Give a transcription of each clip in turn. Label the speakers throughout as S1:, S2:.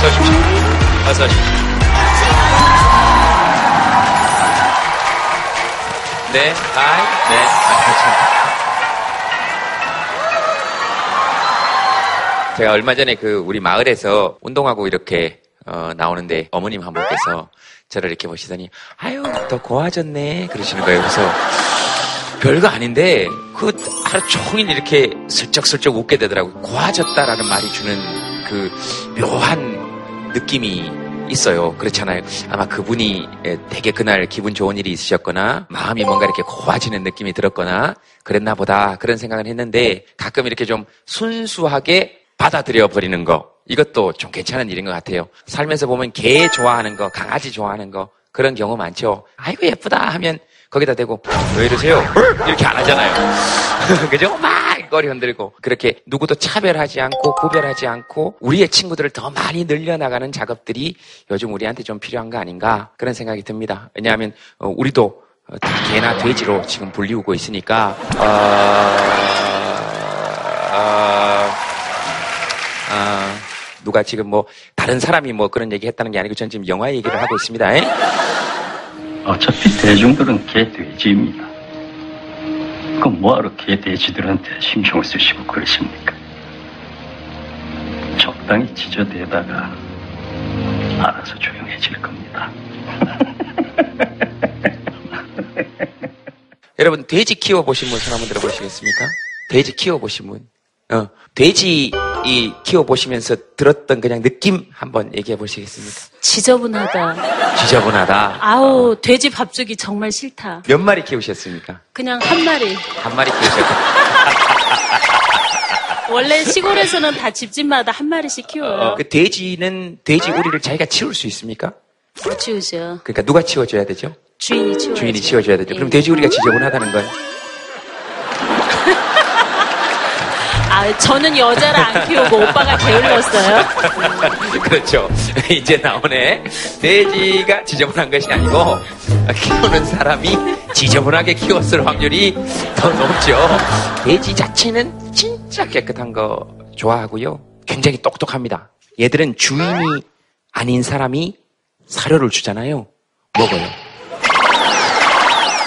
S1: 어서 오십시오. 네, 하이, 네, 아, 제가 얼마 전에 그 우리 마을에서 운동하고 이렇게 어, 나오는데 어머님 한 분께서 저를 이렇게 보시더니 아유 더 고와졌네 그러시는 거예요. 그래서 별거 아닌데 그 하루 종일 이렇게 슬쩍슬쩍 웃게 되더라고요. 고와졌다라는 말이 주는 그 묘한 느낌이 있어요. 그렇잖아요. 아마 그분이 되게 그날 기분 좋은 일이 있으셨거나 마음이 뭔가 이렇게 고와지는 느낌이 들었거나 그랬나 보다 그런 생각을 했는데 가끔 이렇게 좀 순수하게 받아들여 버리는 거 이것도 좀 괜찮은 일인 것 같아요. 살면서 보면 개 좋아하는 거, 강아지 좋아하는 거 그런 경우 많죠. 아이고 예쁘다 하면 거기다 대고 왜 이러세요? 이렇게 안 하잖아요. 그죠? 막 거리 흔들고 그렇게 누구도 차별하지 않고 구별하지 않고 우리의 친구들을 더 많이 늘려나가는 작업들이 요즘 우리한테 좀 필요한 거 아닌가 그런 생각이 듭니다. 왜냐하면 어, 우리도 다 개나 돼지로 지금 불리우고 있으니까 어... 어... 어... 누가 지금 뭐 다른 사람이 뭐 그런 얘기 했다는 게 아니고 전 지금 영화 얘기를 하고 있습니다. 에?
S2: 어차피 대중들은 개 돼지입니다. 그럼 뭐하러 개돼지들한테 신경을 쓰시고 그러십니까? 적당히 지저대다가 알아서 조용해질 겁니다.
S1: 여러분 돼지 키워보신 분 손 한번 들어보시겠습니까? 돼지 키워보신 분. 어, 돼지 이 키워 보시면서 들었던 그냥 느낌 한번 얘기해 보시겠습니까?
S3: 지저분하다.
S1: 지저분하다.
S3: 아우, 돼지 밥 주기 정말 싫다.
S1: 몇 마리 키우셨습니까?
S3: 그냥 한 마리.
S1: 한 마리 키우셨다.
S3: 원래 시골에서는 다 집집마다 한 마리씩 키워요.
S1: 어, 그 돼지는 돼지 우리를 자기가 치울 수 있습니까?
S3: 못 치우죠.
S1: 그러니까 누가 치워줘야 되죠?
S3: 주인이 치워.
S1: 주인이 치워줘야 되죠.
S3: 예.
S1: 그럼 돼지 우리가 지저분하다는 건
S3: 아, 저는 여자를 안 키우고 오빠가 게을렀어요.
S1: 그렇죠. 이제 나오네. 돼지가 지저분한 것이 아니고 키우는 사람이 지저분하게 키웠을 확률이 더 높죠. 돼지 자체는 진짜 깨끗한 거 좋아하고요. 굉장히 똑똑합니다. 얘들은 주인이 아닌 사람이 사료를 주잖아요. 먹어요.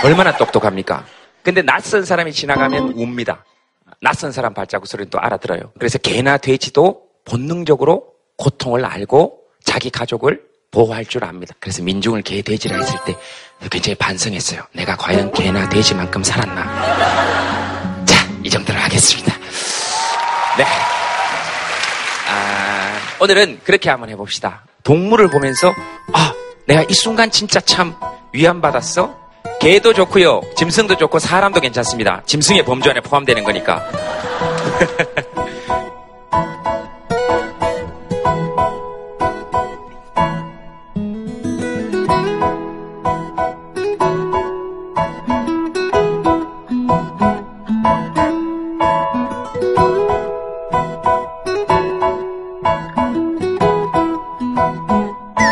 S1: 얼마나 똑똑합니까? 근데 낯선 사람이 지나가면 웁니다. 낯선 사람 발자국 소리는 또 알아들어요. 그래서 개나 돼지도 본능적으로 고통을 알고 자기 가족을 보호할 줄 압니다. 그래서 민중을 개, 돼지라 했을 때 굉장히 반성했어요. 내가 과연 개나 돼지만큼 살았나. 자, 이 정도로 하겠습니다. 네. 아, 오늘은 그렇게 한번 해봅시다. 동물을 보면서, 아, 내가 이 순간 진짜 참 위안받았어? 개도 좋고요. 짐승도 좋고 사람도 괜찮습니다. 짐승의 범주 안에 포함되는 거니까.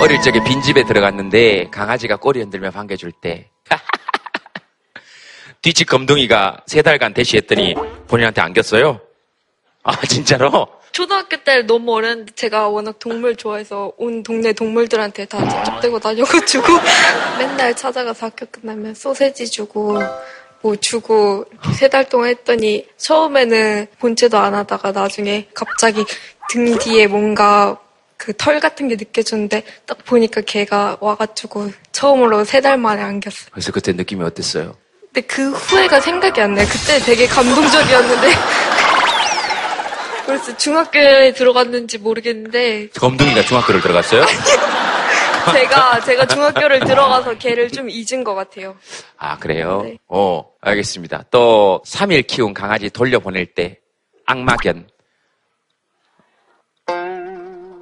S1: 어릴 적에 빈집에 들어갔는데 강아지가 꼬리 흔들며 반겨줄 때 뒤집 검둥이가 세 달간 대시했더니 본인한테 안겼어요? 아 진짜로?
S4: 초등학교 때 너무 어렸는데 제가 워낙 동물 좋아해서 온 동네 동물들한테 다 cepcep대고 다녀가지고 맨날 찾아가서 학교 끝나면 소세지 주고 뭐 주고 세 달 동안 했더니 처음에는 본체도 안 하다가 나중에 갑자기 등 뒤에 뭔가 그 털 같은 게 느껴졌는데 딱 보니까 걔가 와가지고 처음으로 세 달 만에 안겼어요.
S1: 그래서 그때 느낌이 어땠어요?
S4: 근데 그 후회가 생각이 안 나요. 그때 되게 감동적이었는데. 그래서 중학교에 들어갔는지 모르겠는데
S1: 검둥이가 중학교를 들어갔어요?
S4: 제가 제가 중학교를 들어가서 걔를 좀 잊은 것 같아요.
S1: 아 그래요?
S4: 네.
S1: 어 알겠습니다. 또 3일 키운 강아지 돌려보낼 때 악마견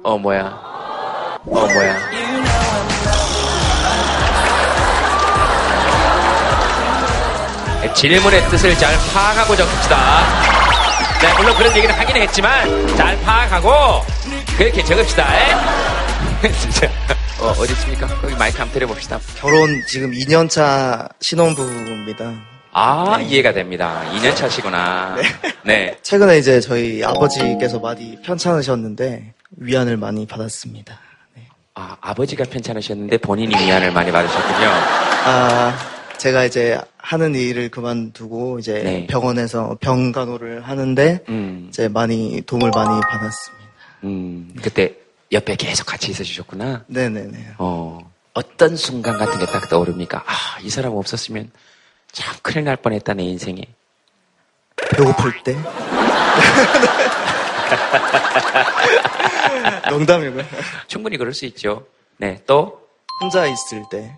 S1: 어 뭐야 어 뭐야 질문의 뜻을 잘 파악하고 적읍시다. 네, 물론 그런 얘기는 하긴 했지만 잘 파악하고 그렇게 적읍시다. 에? 진짜 어, 어디 있습니까? 거기 마이크 한번 드려봅시다.
S5: 결혼 지금 2년차 신혼부부입니다.
S1: 아 이해가 됩니다. 2년 차시구나. 네.
S5: 최근에 이제 저희 아버지께서 많이 편찮으셨는데 위안을 많이 받았습니다. 네.
S1: 아, 아버지가 편찮으셨는데 본인이 위안을 많이 받으셨군요.
S5: 아, 제가 이제 하는 일을 그만두고 이제
S1: 네.
S5: 병원에서 병간호를 하는데
S1: 음,
S5: 이제 많이 도움을 많이 받았습니다.
S1: 음, 그때 옆에 계속 같이 있어 주셨구나.
S5: 네네네.
S1: 어, 어떤 순간 같은 게 딱 떠오릅니까? 아, 이 사람 없었으면 참 큰일 날 뻔했다, 내 인생에.
S5: 배고플 때. 농담이고요.
S1: 충분히 그럴 수 있죠. 네, 또,
S5: 혼자 있을 때.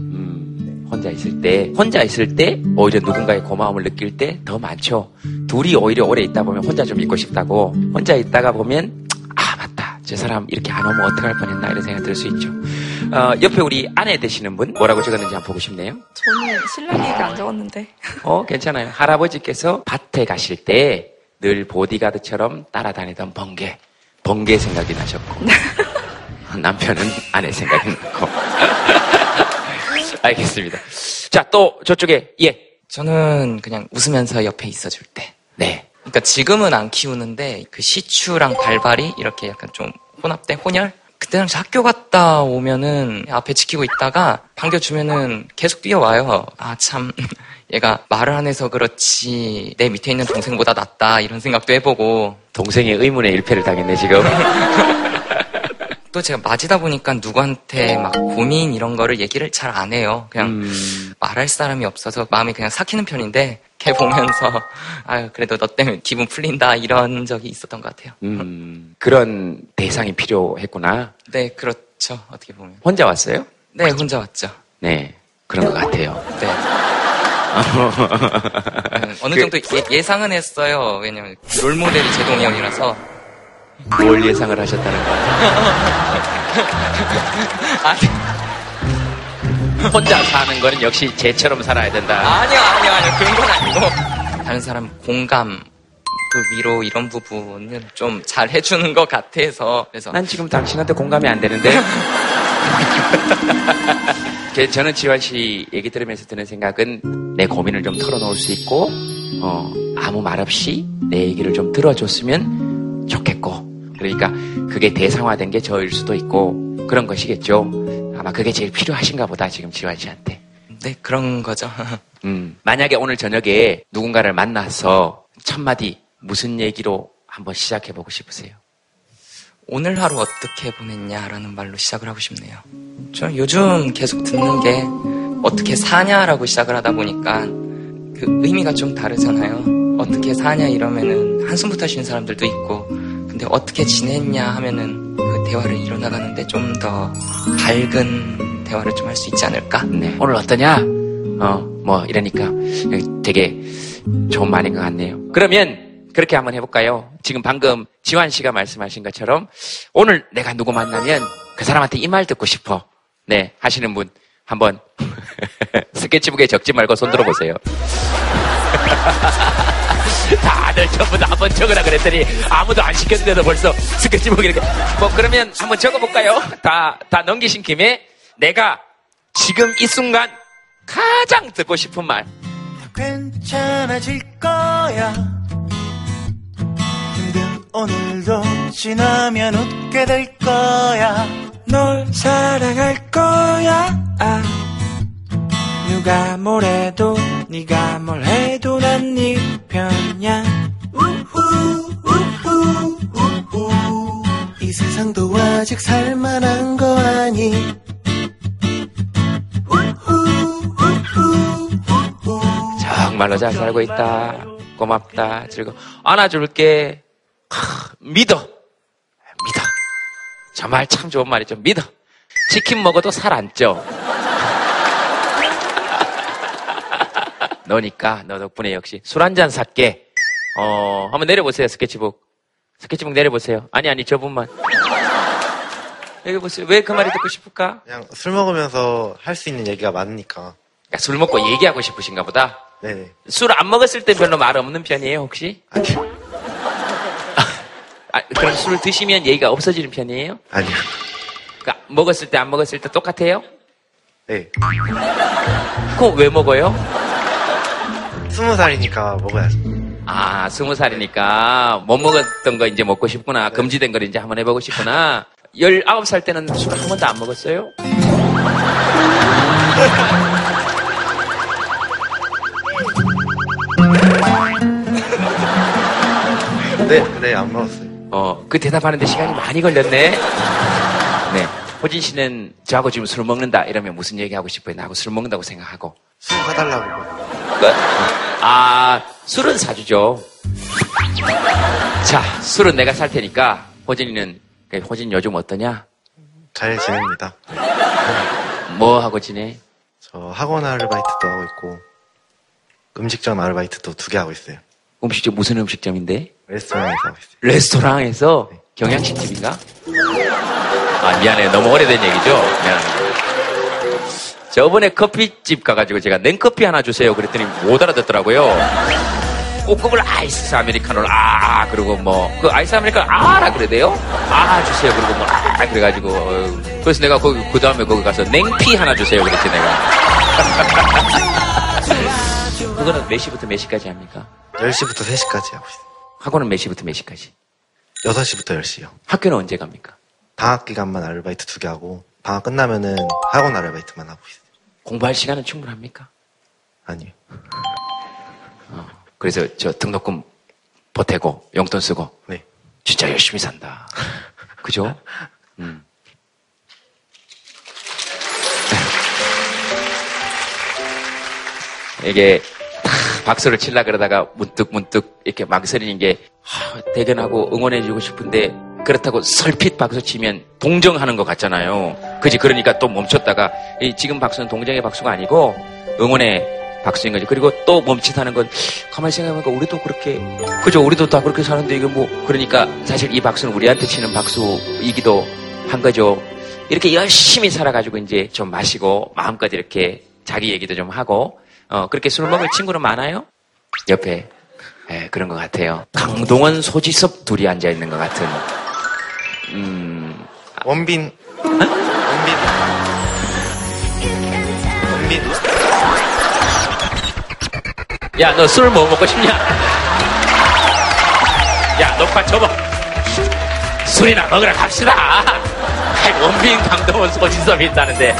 S1: 음, 혼자 있을 때, 혼자 있을 때, 오히려 누군가의 고마움을 느낄 때 더 많죠. 둘이 오히려 오래 있다 보면 혼자 좀 있고 싶다고, 혼자 있다가 보면, 아, 맞다. 저 사람 이렇게 안 오면 어떡할 뻔 했나, 이런 생각 들 수 있죠. 어, 옆에 우리 아내 되시는 분, 뭐라고 적었는지 한번 보고 싶네요.
S4: 저는 신랑 얘기 안 적었는데.
S1: 어, 괜찮아요. 할아버지께서 밭에 가실 때 늘 보디가드처럼 따라다니던 번개, 번개 생각이 나셨고, 남편은 아내 생각이 났고. 알겠습니다. 자, 또 저쪽에, 예.
S6: 저는 그냥 웃으면서 옆에 있어줄 때.
S1: 네.
S6: 그러니까 지금은 안 키우는데 그 시추랑 발발이 이렇게 약간 좀 혼합돼 혼혈. 그때 당시 학교 갔다 오면은 앞에 지키고 있다가 반겨주면은 계속 뛰어와요. 아 참 얘가 말을 안 해서 그렇지 내 밑에 있는 동생보다 낫다 이런 생각도 해보고
S1: 동생의 의문의 일패를 당했네, 지금.
S6: 또 제가 맞이다 보니까 누구한테 막 고민 이런 거를 얘기를 잘 안 해요. 그냥
S1: 음,
S6: 말할 사람이 없어서 마음이 그냥 삭히는 편인데 걔 보면서 아유 그래도 너 때문에 기분 풀린다 이런 적이 있었던 것 같아요.
S1: 음, 그런 대상이 필요했구나.
S6: 네 그렇죠 어떻게 보면
S1: 혼자 왔어요?
S6: 네 혼자 왔죠.
S1: 네. 그런 것 같아요.
S6: 네. 음, 어느 정도 예, 상은 했어요. 왜냐면 롤모델이 제동이 형이라서
S1: 뭘 예상을 하셨다는 거예요?
S6: 아니
S1: 혼자 사는 거는 역시 쟤처럼 살아야 된다.
S6: 아니요 아니요 아니요 그런 건 아니고 다른 사람 공감 그 위로 이런 부분을 좀잘 해주는 것 같아서 그래서
S1: 난 지금 당신한테 공감이 안 되는데. 그 저는 지환 씨 얘기 들으면서 드는 생각은 내 고민을 좀 털어놓을 수 있고, 어, 아무 말 없이 내 얘기를 좀 들어줬으면 좋겠고, 그러니까 그게 대상화된 게 저일 수도 있고, 그런 것이겠죠. 아마 그게 제일 필요하신가 보다, 지금 지환 씨한테.
S6: 네 그런 거죠.
S1: 음, 만약에 오늘 저녁에 누군가를 만나서 첫 마디 무슨 얘기로 한번 시작해 보고 싶으세요?
S6: 오늘 하루 어떻게 보냈냐라는 말로 시작을 하고 싶네요. 저 요즘 계속 듣는 게 어떻게 사냐라고 시작을 하다 보니까 그 의미가 좀 다르잖아요. 어떻게 사냐 이러면은 한숨부터 쉬는 사람들도 있고 근데 어떻게 지냈냐 하면은 그 대화를 이뤄나가는데 좀 더 밝은 대화를 좀 할 수 있지 않을까?
S1: 네. 오늘 어떠냐? 어, 뭐, 이러니까 되게 좋은 말인 것 같네요. 그러면 그렇게 한번 해볼까요? 지금 방금 지환 씨가 말씀하신 것처럼 오늘 내가 누구 만나면 그 사람한테 이 말 듣고 싶어. 네, 하시는 분 한번 스케치북에 적지 말고 손 들어보세요. 다들 전부 다 한번 적으라 그랬더니 아무도 안 시켰는데도 벌써 스케치북에 이렇게. 뭐 그러면 한번 적어볼까요? 다, 다 넘기신 김에 내가 지금 이 순간 가장 듣고 싶은 말.
S7: 괜찮아질 거야. 힘든 오늘도 지나면 웃게 될 거야. 널 사랑할 거야. 아. 누가 뭐래도 네가 뭘 해도 난 네 편이야. 우후, 우후, 우후. 이 세상도 아직 살만한 거 아니?
S1: 정말로 잘 살고 있다. 고맙다. 즐거. 안아줄게. 크, 믿어. 믿어. 정말 참 좋은 말이죠. 믿어. 치킨 먹어도 살 안 쪄. 너니까 너 덕분에 역시 술 한잔 살게. 어, 한번 내려보세요 스케치북. 스케치북 내려보세요. 아니 아니 저분만. 여기 보세요. 왜 그 말이 듣고 싶을까?
S8: 그냥 술 먹으면서 할 수 있는 얘기가 많으니까.
S1: 그러니까 술 먹고 얘기하고 싶으신가 보다.
S8: 네네.
S1: 술안 먹었을 때 별로 말 없는 편이에요, 혹시?
S8: 아니요.
S1: 아, 그럼 술 드시면 얘기가 없어지는 편이에요?
S8: 아니요.
S1: 그러니까 먹었을 때 안 먹었을 때 똑같아요?
S8: 네.
S1: 그럼 왜 먹어요?
S8: 스무 살이니까 먹어야죠.
S1: 아, 스무 살이니까 못 먹었던 거 이제 먹고 싶구나. 금지된 걸 이제 한번 해보고 싶구나. 19살 때는 술 한 번도 안 먹었어요?
S8: 네, 네, 안 먹었어요.
S1: 어, 그 대답하는데 시간이 많이 걸렸네. 네. 호진 씨는 저하고 지금 술 먹는다 이러면 무슨 얘기 하고 싶어요? 나하고 술 먹는다고 생각하고.
S8: 술 사달라고.
S1: 그, 아, 술은 사주죠. 자, 술은 내가 살 테니까 호진이는 그 호진 요즘 어떠냐?
S8: 잘 지냅니다.
S1: 뭐 하고 지내?
S8: 저 학원 아르바이트도 하고 있고, 음식점 아르바이트도 두 개 하고 있어요.
S1: 음식점 무슨 음식점인데?
S8: 레스토랑에서 하고 있어요.
S1: 레스토랑에서 경양식 집인가? 아 미안해 너무 오래된 얘기죠. 미안합니다. 저번에 커피집 가가지고 제가 냉커피 하나 주세요 그랬더니 못 알아듣더라고요. 꼬급을 아이스 아메리카노를 아 그리고 뭐 그 아이스 아메리카노 아라 그래대요. 아 주세요 그리고 뭐 아 그래가지고 어휴. 그래서 내가 거기 그 다음에 거기 가서 냉피 하나 주세요 그랬지 내가. 그거는 몇 시부터 몇 시까지 합니까?
S8: 10시부터 3시까지 하고 있어요.
S1: 학원은 몇 시부터 몇 시까지?
S8: 6시부터 10시요.
S1: 학교는 언제 갑니까?
S8: 방학 기간만 아르바이트 두 개 하고, 방학 끝나면은 학원 아르바이트만 하고 있어요.
S1: 공부할 시간은 충분합니까?
S8: 아니요.
S1: 그래서 저 등록금 보태고 용돈 쓰고
S8: 네.
S1: 진짜 열심히 산다. 그죠? 음. 이게 탁 박수를 칠라 그러다가 문득 문득 이렇게 망설이는 게 하, 대견하고 응원해주고 싶은데 그렇다고 설핏 박수 치면 동정하는 것 같잖아요. 그지? 그러니까 또 멈췄다가 이 지금 박수는 동정의 박수가 아니고 응원의 박수인 거지. 그리고 또 멈칫하는 건 가만히 생각해보니까 우리도 그렇게 그죠? 우리도 다 그렇게 사는데 이게 뭐 그러니까 사실 이 박수는 우리한테 치는 박수이기도 한 거죠. 이렇게 열심히 살아가지고 이제 좀 마시고 마음껏 이렇게 자기 얘기도 좀 하고 어, 그렇게 술 먹을 친구는 많아요? 옆에 예, 그런 것 같아요. 강동원, 소지섭 둘이 앉아 있는 것 같은. 음,
S8: 원빈. 원빈. 원빈.
S1: 야, 너 술 뭐 먹고 싶냐? 야, 녹화 접어. 술이나 먹으러 갑시다. 아이, 원빈, 강동원, 소지섭이 있다는데.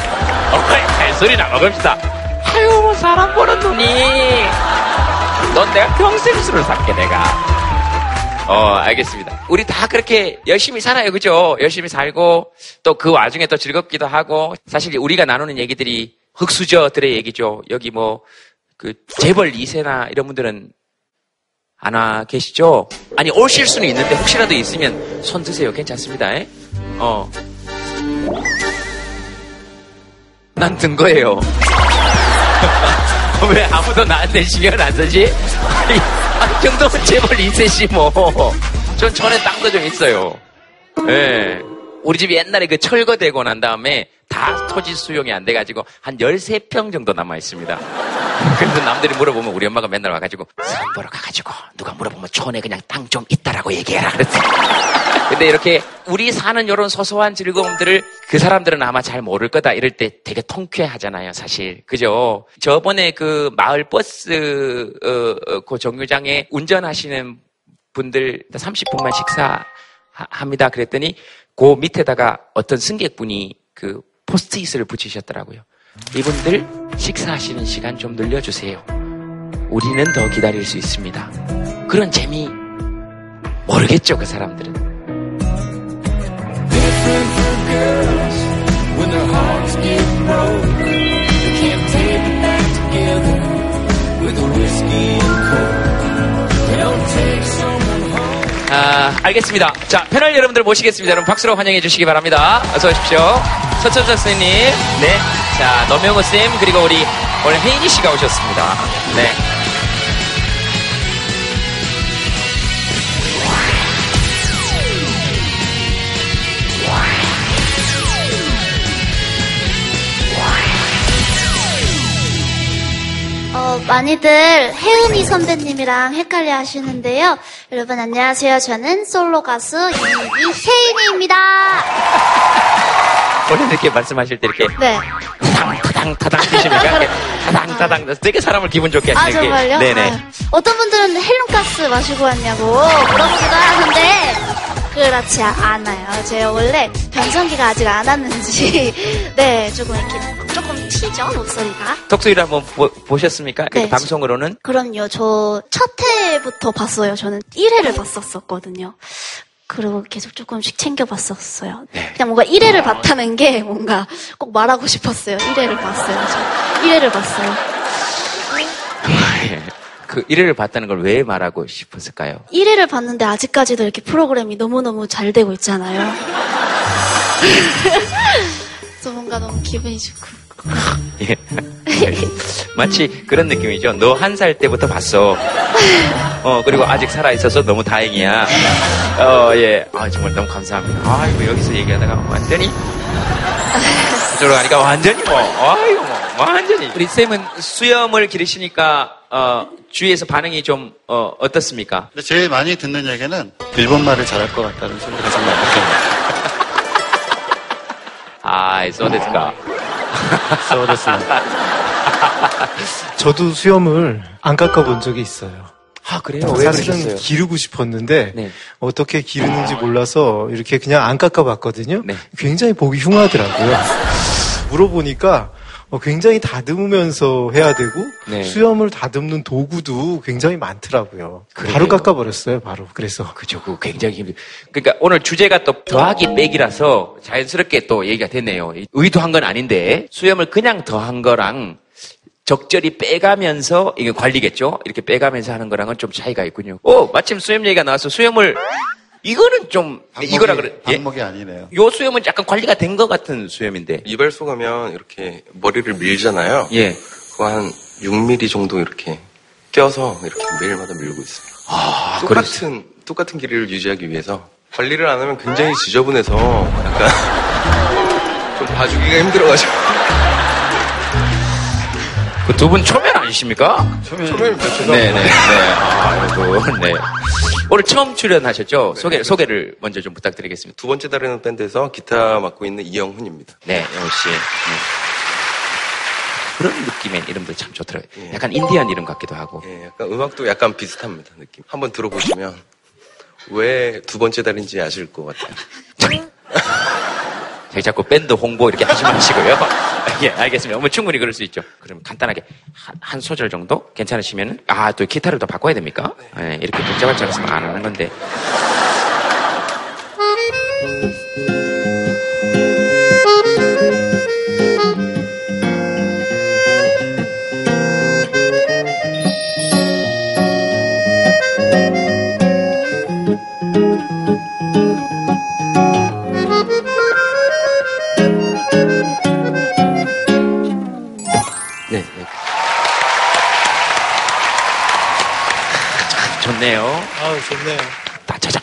S1: 어이, 술이나 먹읍시다. 아유, 뭐 사람 보는 눈이. 넌 내가 평생 술을 샀게, 내가. 어, 알겠습니다. 우리 다 그렇게 열심히 살아요, 그죠? 열심히 살고, 또 그 와중에 또 즐겁기도 하고, 사실 우리가 나누는 얘기들이 흑수저들의 얘기죠. 여기 뭐, 그, 재벌 2세나 이런 분들은 안 와 계시죠? 아니, 오실 수는 있는데, 혹시라도 있으면 손 드세요. 괜찮습니다. 에? 어. 난 든 거예요. 왜 아무도 나한테 신경을 안 쓰지? 아니, 아니 정도면 재벌 2세시 뭐. 전 전에 땅도 좀 있어요. 예. 우리 집이 옛날에 그 철거되고 난 다음에 다 토지 수용이 안 돼가지고 한 13평 정도 남아 있습니다. 그래서 남들이 물어보면 우리 엄마가 맨날 와가지고 사람 보러 가가지고 누가 물어보면 촌에 그냥 땅 좀 있다라고 얘기해라 그랬어. 근데 이렇게 우리 사는 이런 소소한 즐거움들을 그 사람들은 아마 잘 모를 거다 이럴 때 되게 통쾌하잖아요, 사실. 그죠? 저번에 그 마을 버스 어, 어, 그 정류장에 운전하시는 분들 30분만 식사합니다. 그랬더니 그 밑에다가 어떤 승객분이 그 포스트잇을 붙이셨더라고요. 이분들 식사하시는 시간 좀 늘려주세요. 우리는 더 기다릴 수 있습니다. 그런 재미 모르겠죠, 그 사람들은. 아, 알겠습니다. 자, 패널 여러분들 모시겠습니다. 여러분 박수로 환영해 주시기 바랍니다. 어서 오십시오. 서천자 선생님, 네. 자, 노명호 쌤, 그리고 우리 오늘 혜인이 씨가 오셨습니다. 네.
S9: 어, 많이들 혜은이 선배님이랑 헷갈려 하시는데요. 여러분 안녕하세요. 저는 솔로 가수 이혜인입니다.
S1: 원래 이렇게 말씀하실 때 이렇게
S9: 네.
S1: 타당 타당? 이렇게 타당 타당 되게 사람을 기분 좋게
S9: 아,
S1: 하시는 게.
S9: 정말요?
S1: 네네.
S9: 아, 어떤 분들은 헬륨가스 마시고 왔냐고 물어보기도 하는데, 그렇지 않아요. 제가 원래 변성기가 아직 안 왔는지, 네, 조금 이렇게, 조금 튀죠, 목소리가.
S1: 독수리를 한번 보, 셨습니까
S9: 네.
S1: 방송으로는
S9: 그럼요. 저 첫 회부터 봤어요. 저는 1회를 봤었었거든요. 그리고 계속 조금씩 챙겨봤었어요.
S1: 네.
S9: 그냥 뭔가 1회를 봤다는 게 뭔가 꼭 말하고 싶었어요. 1회를 봤어요. 저 1회를 봤어요.
S1: 그 1회를 봤다는 걸 왜 말하고 싶었을까요?
S9: 1회를 봤는데 아직까지도 이렇게 프로그램이 너무너무 잘 되고 있잖아요. 그래서 뭔가 너무 기분이 좋고.
S1: 예. 마치 그런 느낌이죠. 너 한 살 때부터 봤어. 어, 그리고 아직 살아있어서 너무 다행이야. 어, 예. 아, 정말 너무 감사합니다. 아이고, 여기서 얘기하다가 완전히. 저쪽으로 가니까 완전히 뭐, 아이고, 뭐, 완전히. 우리 쌤은 수염을 기르시니까, 어, 주위에서 반응이 좀, 어, 어떻습니까?
S10: 근데 제일 많이 듣는 얘기는 일본말을 잘할 것 같다는 소리가 많이 들려요.
S1: 아, 소데스가.
S10: 소데스가.
S11: 저도 수염을 안 깎아본 적이 있어요.
S1: 아, 그래요? 왜
S11: 사실은
S1: 그러셨어요?
S11: 기르고 싶었는데
S1: 네.
S11: 어떻게 기르는지 몰라서 이렇게 그냥 안 깎아봤거든요.
S1: 네.
S11: 굉장히 보기 흉하더라고요. 물어보니까 어, 굉장히 다듬으면서 해야 되고
S1: 네.
S11: 수염을 다듬는 도구도 굉장히 많더라고요.
S1: 그러게요.
S11: 바로 깎아버렸어요. 바로 그래서
S1: 그죠, 그 굉장히 힘들. 그러니까 오늘 주제가 또 더하기 빼기라서 자연스럽게 또 얘기가 됐네요. 의도한 건 아닌데 수염을 그냥 더한 거랑 적절히 빼가면서 이게 관리겠죠. 이렇게 빼가면서 하는 거랑은 좀 차이가 있군요. 오, 마침 수염 얘기가 나와서 수염을 이거는 좀 이거라 그래. 예?
S10: 방목이 아니네요.
S1: 요 수염은 약간 관리가 된 것 같은 수염인데.
S12: 이발소 가면 이렇게 머리를 밀잖아요.
S1: 예.
S12: 그거 한 6mm 정도 이렇게 껴서 이렇게 매일마다 밀고 있어요.
S1: 아,
S12: 똑같은 똑같은 길이를 유지하기 위해서 관리를 안 하면 굉장히 지저분해서 약간 좀 봐주기가 힘들어가지고
S1: 그 두 분 초면 아니십니까?
S12: 초면입니다.
S1: 네네. 네. 아이고, 네. 오늘 처음 출연하셨죠? 소개, 소개를 먼저 좀 부탁드리겠습니다.
S12: 두 번째 달에는 밴드에서 기타 맡고 있는 이영훈입니다.
S1: 네, 영호 씨. 네. 그런 느낌의 이름도 참 좋더라고요. 약간 인디언 이름 같기도 하고.
S12: 예, 약간 음악도 약간 비슷합니다. 느낌. 한번 들어보시면 왜 두 번째 달인지 아실 것 같아요.
S1: 제가 자꾸 밴드 홍보 이렇게 하지 마시고요. 예, 알겠습니다. 뭐 충분히 그럴 수 있죠. 그럼 간단하게 한, 한 소절 정도 괜찮으시면은 아, 또 기타를 더 바꿔야 됩니까? 예, 이렇게 복잡할 줄 알았으면 안 하는 건데. 좋네요.
S11: 아 좋네요.
S1: 다 자작.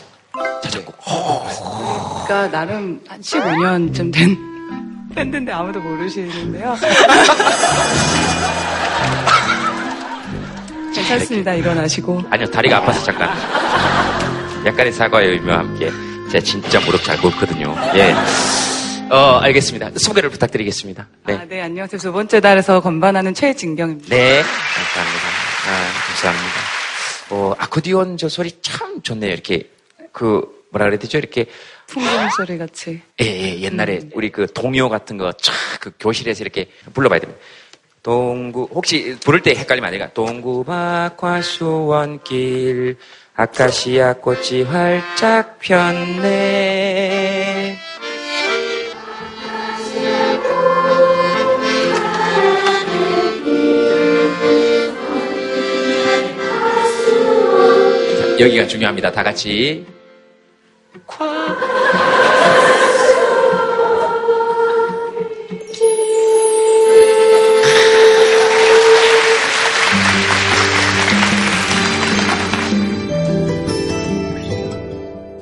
S1: 자작곡.
S13: 그러니까 나름 한 15년쯤 된 밴드인데 아무도 모르시는데요. 괜찮습니다. 일어나시고.
S1: 아니요, 다리가 아파서 잠깐. 약간의 사과의 의미와 함께. 제가 진짜 무릎 잘 꿇거든요. 예. 어, 알겠습니다. 소개를 부탁드리겠습니다. 네.
S13: 아, 네, 안녕하세요. 두 번째 달에서 건반하는 최진경입니다.
S1: 네. 감사합니다. 아, 감사합니다. 어, 아코디언 저 소리 참 좋네요. 이렇게, 그, 뭐라 그래야 되죠? 이렇게,
S13: 풍경 소리 같이.
S1: 예, 예, 옛날에 우리 그 동요 같은 거, 촥, 그 교실에서 이렇게 불러봐야 됩니다. 동구, 혹시 부를 때 헷갈리면 안 되니까, 동구 박화 수원길, 아카시아 꽃이 활짝 폈네. 여기가 중요합니다. 다 같이.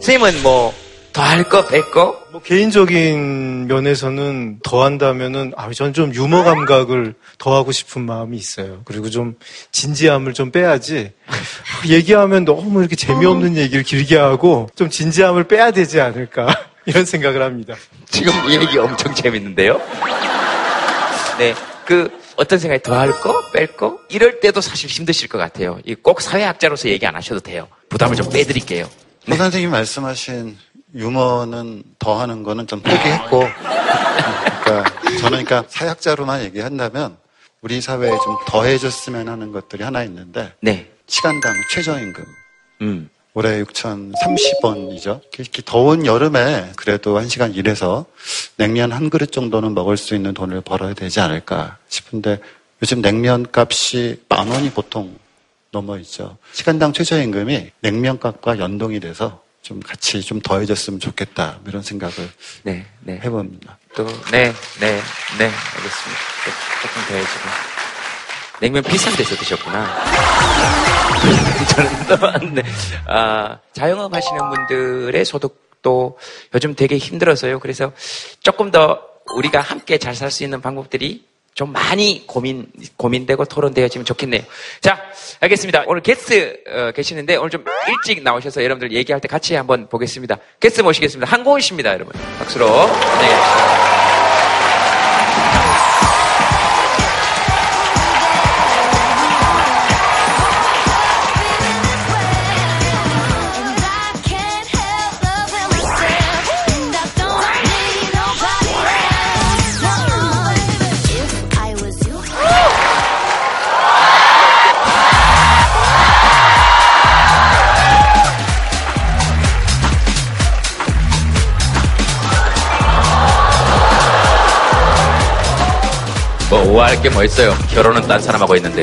S1: 선생님은 뭐, 더할 거, 뺄 거?
S11: 뭐 개인적인 면에서는 더한다면은 아, 저는 좀 유머 감각을 더하고 싶은 마음이 있어요. 그리고 좀 진지함을 좀 빼야지. 얘기하면 너무 이렇게 재미없는 얘기를 길게 하고 좀 진지함을 빼야 되지 않을까 이런 생각을 합니다.
S1: 지금 이 얘기 엄청 재밌는데요? 네. 그 어떤 생각이 더할 거, 뺄 거? 이럴 때도 사실 힘드실 것 같아요. 이꼭 사회학자로서 얘기 안 하셔도 돼요. 부담을 좀 빼드릴게요.
S10: 호 선생님 말씀하신 유머는 더 하는 거는 좀 포기했고, 그러니까 저는 그러니까 사약자로만 얘기한다면 우리 사회에 좀 더해졌으면 하는 것들이 하나 있는데,
S1: 네.
S10: 시간당 최저임금.
S1: 음.
S10: 올해 6,030원이죠. 이렇게 더운 여름에 그래도 한 시간 일해서 냉면 한 그릇 정도는 먹을 수 있는 돈을 벌어야 되지 않을까 싶은데 요즘 냉면 값이 만 원이 보통 넘어 있죠. 시간당 최저임금이 냉면 값과 연동이 돼서 좀 같이 좀 더해졌으면 좋겠다 이런 생각을
S1: 네, 네.
S10: 해봅니다.
S1: 또, 네, 네, 네, 알겠습니다. 조- 조금 더 해주고. 냉면 비싼 데서 드셨구나. 저는 또, 네. 아, 자영업 하시는 분들의 소득도 요즘 되게 힘들어서요. 그래서 조금 더 우리가 함께 잘 살 수 있는 방법들이 좀 많이 고민, 고민되고 토론되어지면 좋겠네요. 자, 알겠습니다. 오늘 게스트 어, 계시는데 오늘 좀 일찍 나오셔서 여러분들 얘기할 때 같이 한번 보겠습니다. 게스트 모시겠습니다. 한고은 씨입니다, 여러분. 박수로. 네. 뭐 우아할 게 뭐 있어요. 결혼은 딴 사람하고 있는데.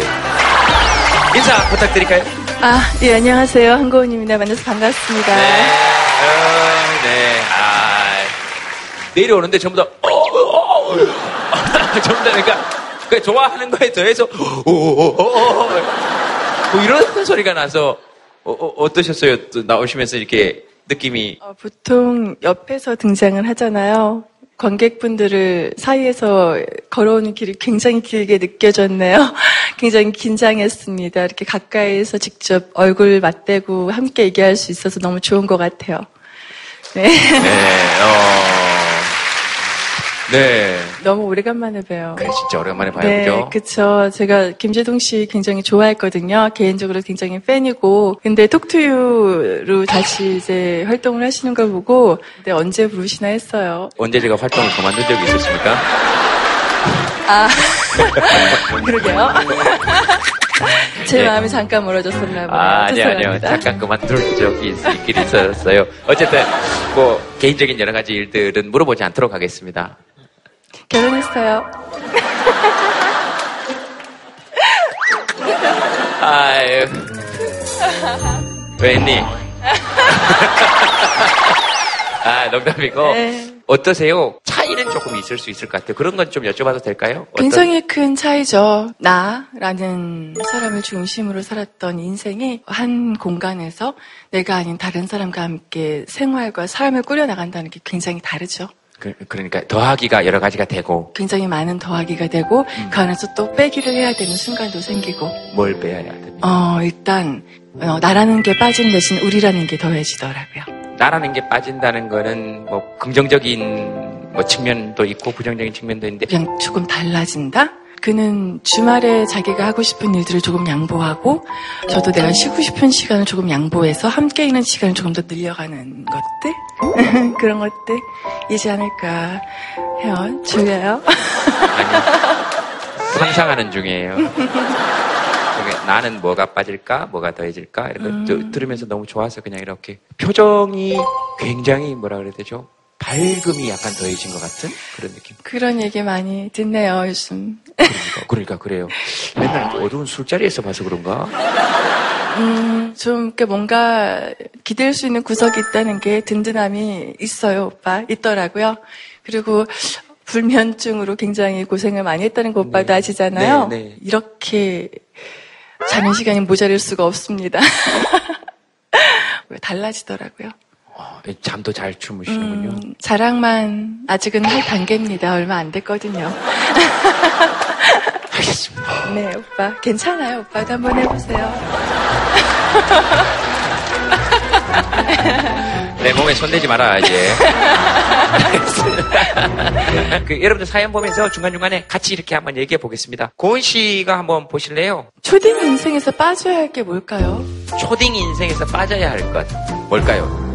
S1: 인사 부탁드릴까요?
S14: 아, 예, 안녕하세요. 한고은입니다. 만나서 반갑습니다.
S1: 어, 네. 아, 내려오는데 전부 다, 어, 어, 어. 전부 다 그러니까, 그 좋아하는 거에 더해서, 어, 어, 어, 어, 어. 뭐 이런 소리가 나서, 어, 어, 떠셨어요 또 나오시면서 이렇게 느낌이.
S14: 어, 보통 옆에서 등장을 하잖아요. 관객분들을 사이에서 걸어오는 길이 굉장히 길게 느껴졌네요. 굉장히 긴장했습니다. 이렇게 가까이에서 직접 얼굴 맞대고 함께 얘기할 수 있어서 너무 좋은 것 같아요. 네.
S1: 네, 어. 네.
S14: 너무 오래간만에 봬요.
S1: 그래, 진짜 오랜만에 봐요.
S14: 네,
S1: 그죠?
S14: 그쵸. 제가 김재동 씨 굉장히 좋아했거든요. 개인적으로 굉장히 팬이고. 근데 톡투유로 다시 이제 활동을 하시는 걸 보고, 근데 언제 부르시나 했어요.
S1: 언제 제가 활동을 그만둔 적이 있었습니까?
S14: 아, 그러게요. 제
S1: 네.
S14: 마음이 잠깐 멀어졌었나 봐요.
S1: 아, 아니요, 아니요.
S14: 죄송합니다.
S1: 잠깐 그만둘 적이 있- 있긴 있었어요. 어쨌든, 뭐, 개인적인 여러 가지 일들은 물어보지 않도록 하겠습니다.
S14: 결혼했어요.
S1: 아유. 웬니? 아, 농담이고.
S14: 네.
S1: 어떠세요? 차이는 조금 있을 수 있을 것 같아요. 그런 건 좀 여쭤봐도 될까요? 어떤-
S14: 굉장히 큰 차이죠. 나라는 사람을 중심으로 살았던 인생이 한 공간에서 내가 아닌 다른 사람과 함께 생활과 삶을 꾸려나간다는 게 굉장히 다르죠.
S1: 그, 그러니까 더하기가 여러 가지가 되고,
S14: 굉장히 많은 더하기가 되고 그 안에서 또 빼기를 해야 되는 순간도 생기고
S1: 뭘 빼야 돼?
S14: 어 일단 어, 나라는 게 빠진 대신 우리라는 게 더해지더라고요.
S1: 나라는 게 빠진다는 거는 뭐 긍정적인 뭐 측면도 있고 부정적인 측면도 있는데
S14: 그냥 조금 달라진다? 그는 주말에 자기가 하고 싶은 일들을 조금 양보하고 저도 내가 쉬고 싶은 시간을 조금 양보해서 함께 있는 시간을 조금 더 늘려가는 것들 그런 것들이지 않을까 해요. 졸려요?
S1: 상상하는 중이에요. 나는 뭐가 빠질까, 뭐가 더해질까 이런 걸
S14: 음.
S1: 들- 들으면서 너무 좋아서 그냥 이렇게 표정이 굉장히 뭐라 그래야 되죠? 밝음이 약간 더해진 것 같은 그런 느낌.
S14: 그런 얘기 많이 듣네요 요즘.
S1: 그러니까, 그러니까 그래요. 맨날 어두운 술자리에서 봐서 그런가?
S14: 음, 좀 뭔가 기댈 수 있는 구석이 있다는 게 든든함이 있어요, 오빠. 있더라고요. 그리고 불면증으로 굉장히 고생을 많이 했다는 거 오빠도 아시잖아요.
S1: 네, 네.
S14: 이렇게 자는 시간이 모자랄 수가 없습니다. 달라지더라고요.
S1: 잠도 잘 주무시는군요.
S14: 음, 자랑만 아직은 할 단계입니다. 얼마 안 됐거든요.
S1: 알겠습니다.
S14: 네, 오빠. 괜찮아요. 오빠도 한번 해보세요.
S1: 내 몸에 손대지 마라 이제. 그 여러분들 사연 보면서 중간중간에 같이 이렇게 한번 얘기해 보겠습니다. 고은 씨가 한번 보실래요?
S14: 초딩 인생에서 빠져야 할 게 뭘까요?
S1: 초딩 인생에서 빠져야 할 것 뭘까요?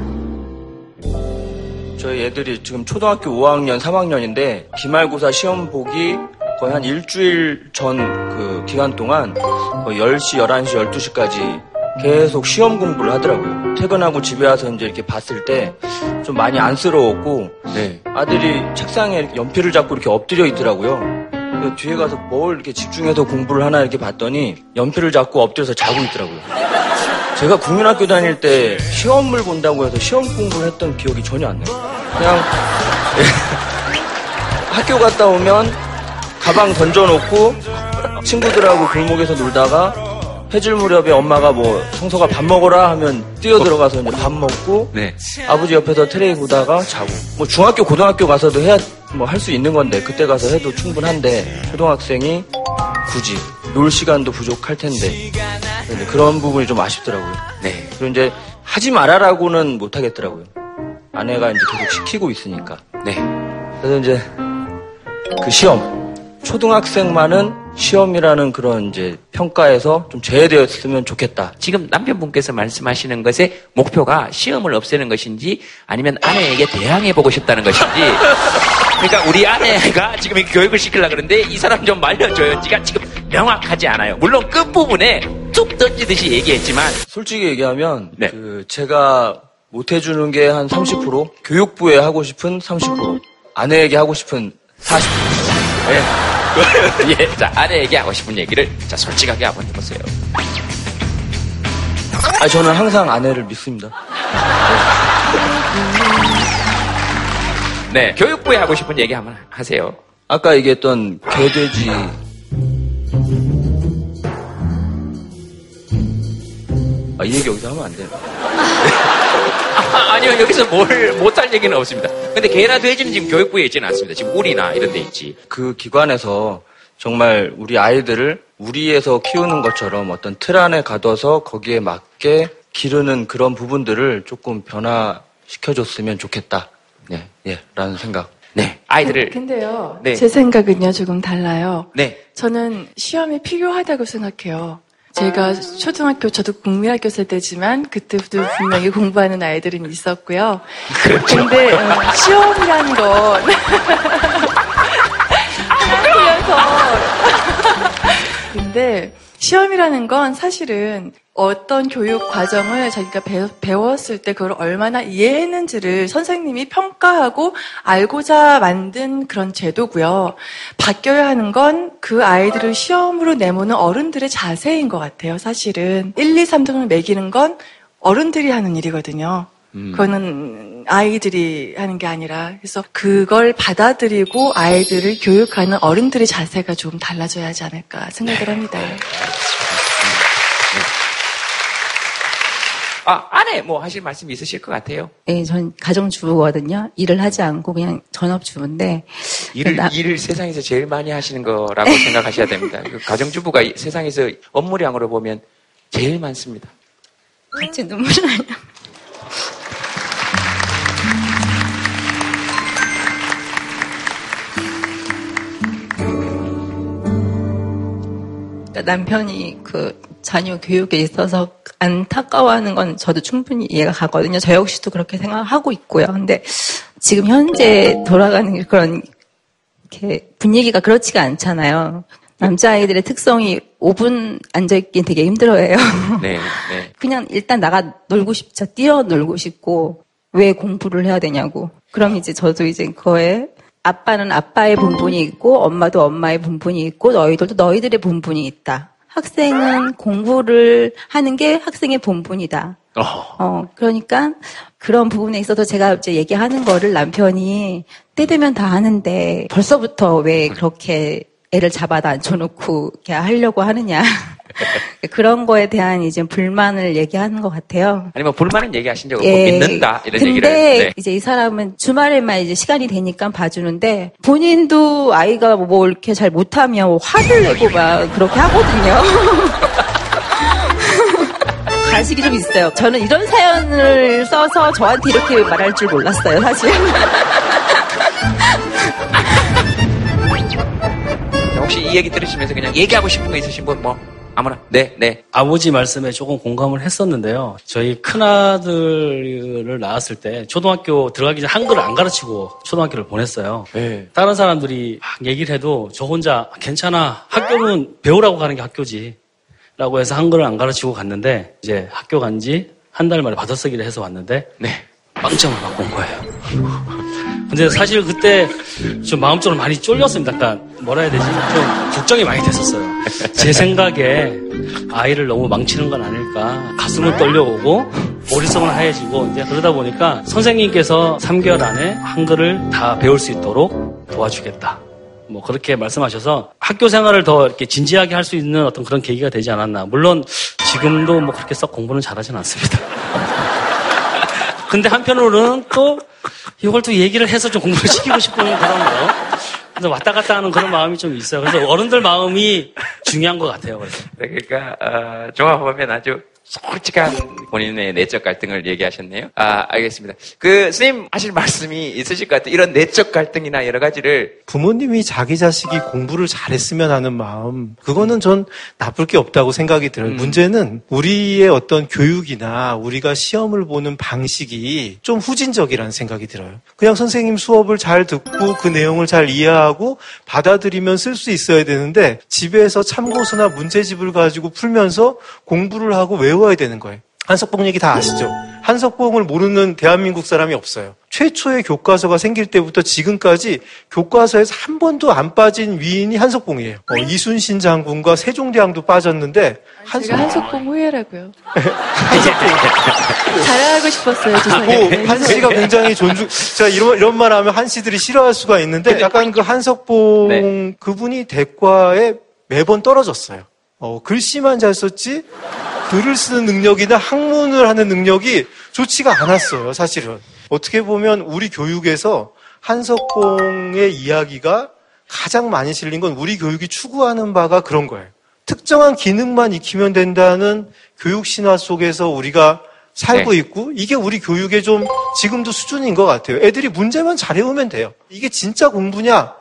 S15: 저희 애들이 지금 초등학교 5학년, 3학년인데 기말고사 시험 보기 거의 한 일주일 전 그 기간 동안 거의 10시, 11시, 12시까지 계속 시험 공부를 하더라고요. 퇴근하고 집에 와서 이제 이렇게 봤을 때 좀 많이 안쓰러웠고
S1: 네.
S15: 아들이 책상에 연필을 잡고 이렇게 엎드려 있더라고요. 뒤에 가서 뭘 이렇게 집중해서 공부를 하나 이렇게 봤더니 연필을 잡고 엎드려서 자고 있더라고요. 제가 국민학교 다닐 때 시험을 본다고 해서 시험 공부를 했던 기억이 전혀 안 나요. 그냥 학교 갔다 오면 가방 던져놓고 친구들하고 골목에서 놀다가 해질 무렵에 엄마가 뭐 성서가 밥 먹어라 하면 뛰어 들어가서 이제 밥 먹고
S1: 네.
S15: 아버지 옆에서 트레이 보다가 자고 뭐 중학교 고등학교 가서도 해야 뭐 할 수 있는 건데 그때 가서 해도 충분한데 초등학생이 굳이 놀 시간도 부족할 텐데 그런 부분이 좀 아쉽더라고요.
S1: 네.
S15: 그리고 이제 하지 말아라고는 못 하겠더라고요. 아내가 이제 계속 시키고 있으니까.
S1: 네.
S15: 그래서 이제 그 시험 초등학생만은 시험이라는 그런 이제 평가에서 좀 제외되었으면 좋겠다.
S1: 지금 남편분께서 말씀하시는 것의 목표가 시험을 없애는 것인지 아니면 아내에게 대항해보고 싶다는 것인지 그러니까 우리 아내가 지금 이 교육을 시키려고 그러는데 이 사람 좀 말려줘요 지가 지금 명확하지 않아요. 물론 끝부분에 툭 던지듯이 얘기했지만
S15: 솔직히 얘기하면 그 제가 못 해주는 게 한 30% 교육부에 하고 싶은 30% 아내에게 하고 싶은 40%.
S1: 네. 예, 자 아내에게 하고 싶은 얘기를 자 솔직하게 한번 해보세요.
S15: 아 저는 항상 아내를 믿습니다.
S1: 네, 교육부에 하고 싶은 얘기 한번 하세요.
S15: 아까 얘기했던 개돼지 아, 이 얘기 여기서 하면 안 돼요.
S1: 아, 아니요, 여기서 뭘 못할 얘기는 없습니다. 근데 개나 돼지는 지금 교육부에 있지는 않습니다. 지금 우리나 이런 데 있지.
S15: 그 기관에서 정말 우리 아이들을 우리에서 키우는 것처럼 어떤 틀 안에 가둬서 거기에 맞게 기르는 그런 부분들을 조금 변화시켜줬으면 좋겠다. 네, 예, 라는 생각.
S1: 네, 아이들을.
S14: 근데요,
S15: 네.
S14: 제 생각은요 조금 달라요.
S1: 네.
S14: 저는 시험이 필요하다고 생각해요. 제가 초등학교, 저도 국민학교 세대지만 그때부터 분명히 공부하는 아이들은 있었고요. 근데 어, 시험이라는 건 하면서. 근데 시험이라는 건 사실은 어떤 교육 과정을 자기가 배, 웠을때 그걸 얼마나 이해했는지를 선생님이 평가하고 알고자 만든 그런 제도고요. 바뀌어야 하는 건 그 아이들을 시험으로 내모는 어른들의 자세인 것 같아요. 사실은 1, 2, 3등을 매기는 건 어른들이 하는 일이거든요. 그거는 아이들이 하는 게 아니라 그래서 그걸 받아들이고 아이들을 교육하는 어른들의 자세가 좀 달라져야 하지 않을까 생각을 합니다.
S1: 아, 아내 뭐 하실 말씀 있으실 것 같아요.
S16: 네, 전 가정주부거든요. 일을 하지 않고 그냥 전업주부인데.
S1: 일을,
S16: 나-
S1: 일을 세상에서 제일 많이 하시는 거라고 생각하셔야 됩니다. 그 가정주부가 이 세상에서 업무량으로 보면 제일 많습니다.
S16: 제 눈물 나요. 그러니까 남편이 그 자녀 교육에 있어서 안타까워하는 건 저도 충분히 이해가 가거든요. 저 역시도 그렇게 생각하고 있고요. 근데 지금 현재 돌아가는 그런 이렇게 분위기가 그렇지가 않잖아요. 남자아이들의 특성이 5분 앉아있긴 되게 힘들어해요.
S1: 네, 네.
S16: 그냥 일단 나가 놀고 싶죠. 뛰어 놀고 싶고 왜 공부를 해야 되냐고. 그럼 이제 저도 이제 그거에 아빠는 아빠의 본분이 있고 엄마도 엄마의 본분이 있고 너희들도 너희들의 본분이 있다. 학생은 공부를 하는 게 학생의 본분이다. 어, 그러니까 그런 부분에 있어서 제가 이제 얘기하는 거를 남편이 때 되면 다 하는데 벌써부터 왜 그렇게 애를 잡아다 앉혀놓고 이렇게 하려고 하느냐. 그런 거에 대한 이제 불만을 얘기하는 것 같아요.
S1: 아니면 불만은 얘기하신 적 없고
S16: 예,
S1: 믿는다 이런
S16: 근데
S1: 얘기를. 근데 네.
S16: 이제 이 사람은 주말에만 이제 시간이 되니까 봐주는데 본인도 아이가 뭐 이렇게 잘 못하면 뭐 화를 내고 막 그렇게 하거든요. 간식이 좀 있어요. 저는 이런 사연을 써서 저한테 이렇게 말할 줄 몰랐어요, 사실.
S1: 혹시 이 얘기 들으시면서 그냥 얘기하고 싶은 거 있으신 분 뭐? 아무나 네 네.
S17: 아버지 말씀에 조금 공감을 했었는데요. 저희 큰아들을 낳았을 때 초등학교 들어가기 전에 한글을 안 가르치고 초등학교를 보냈어요. 다른 사람들이 막 얘기를 해도 저 혼자 괜찮아. 학교는 배우라고 가는 게 학교지. 라고 해서 한글을 안 가르치고 갔는데 이제 학교 간 지 한 달 만에 받아쓰기를 해서 왔는데 빵점을 받고 온 거예요. 근데 사실 그때 좀 마음적으로 많이 쫄렸습니다. 약간 뭐라 해야 되지? 좀 걱정이 많이 됐었어요. 제 생각에 아이를 너무 망치는 건 아닐까. 가슴은 떨려오고 머릿속은 하얘지고 이제 그러다 보니까 선생님께서 3개월 안에 한글을 다 배울 수 있도록 도와주겠다. 뭐 그렇게 말씀하셔서 학교 생활을 더 이렇게 진지하게 할 수 있는 어떤 그런 계기가 되지 않았나. 물론 지금도 뭐 그렇게 썩 공부는 잘하진 않습니다. 근데 한편으로는 또 이걸 또 얘기를 해서 좀 공부를 시키고 싶은 그런 거. 그래서 왔다 갔다 하는 그런 마음이 좀 있어요. 그래서 어른들 마음이 중요한 것 같아요. 그래서.
S1: 네, 그러니까 어, 종합하면 아주 솔직한 본인의 내적 갈등을 얘기하셨네요. 아, 알겠습니다. 그 스님 하실 말씀이 있으실 것 같아요. 이런 내적 갈등이나 여러 가지를
S11: 부모님이 자기 자식이 공부를 잘했으면 하는 마음, 그거는 전 나쁠 게 없다고 생각이 들어요. 문제는 우리의 어떤 교육이나 우리가 시험을 보는 방식이 좀 후진적이라는 생각이 들어요. 그냥 선생님 수업을 잘 듣고 그 내용을 잘 이해하고 받아들이면 쓸 수 있어야 되는데 집에서 참고서나 문제집을 가지고 풀면서 공부를 하고 외 워야 되는 거예요. 한석봉 얘기 다 아시죠? 한석봉을 모르는 대한민국 사람이 없어요. 최초의 교과서가 생길 때부터 지금까지 교과서에서 한 번도 안 빠진 위인이 한석봉이에요. 어, 이순신 장군과 세종대왕도 빠졌는데
S14: 제가 한석봉 후예라고요. 자랑하고 싶었어요. 죄송해요.
S11: 고 한씨가 굉장히 존중, 제가 이런, 이런 말 하면 한씨들이 싫어할 수가 있는데 약간 그 한석봉 그분이 대과에 매번 떨어졌어요. 어, 글씨만 잘 썼지 글을 쓰는 능력이나 학문을 하는 능력이 좋지가 않았어요, 사실은. 어떻게 보면 우리 교육에서 한석봉의 이야기가 가장 많이 실린 건 우리 교육이 추구하는 바가 그런 거예요. 특정한 기능만 익히면 된다는 교육 신화 속에서 우리가 살고
S1: 네.
S11: 있고 이게 우리 교육의 좀 지금도 수준인 것 같아요. 애들이 문제만 잘 해오면 돼요. 이게 진짜 공부냐?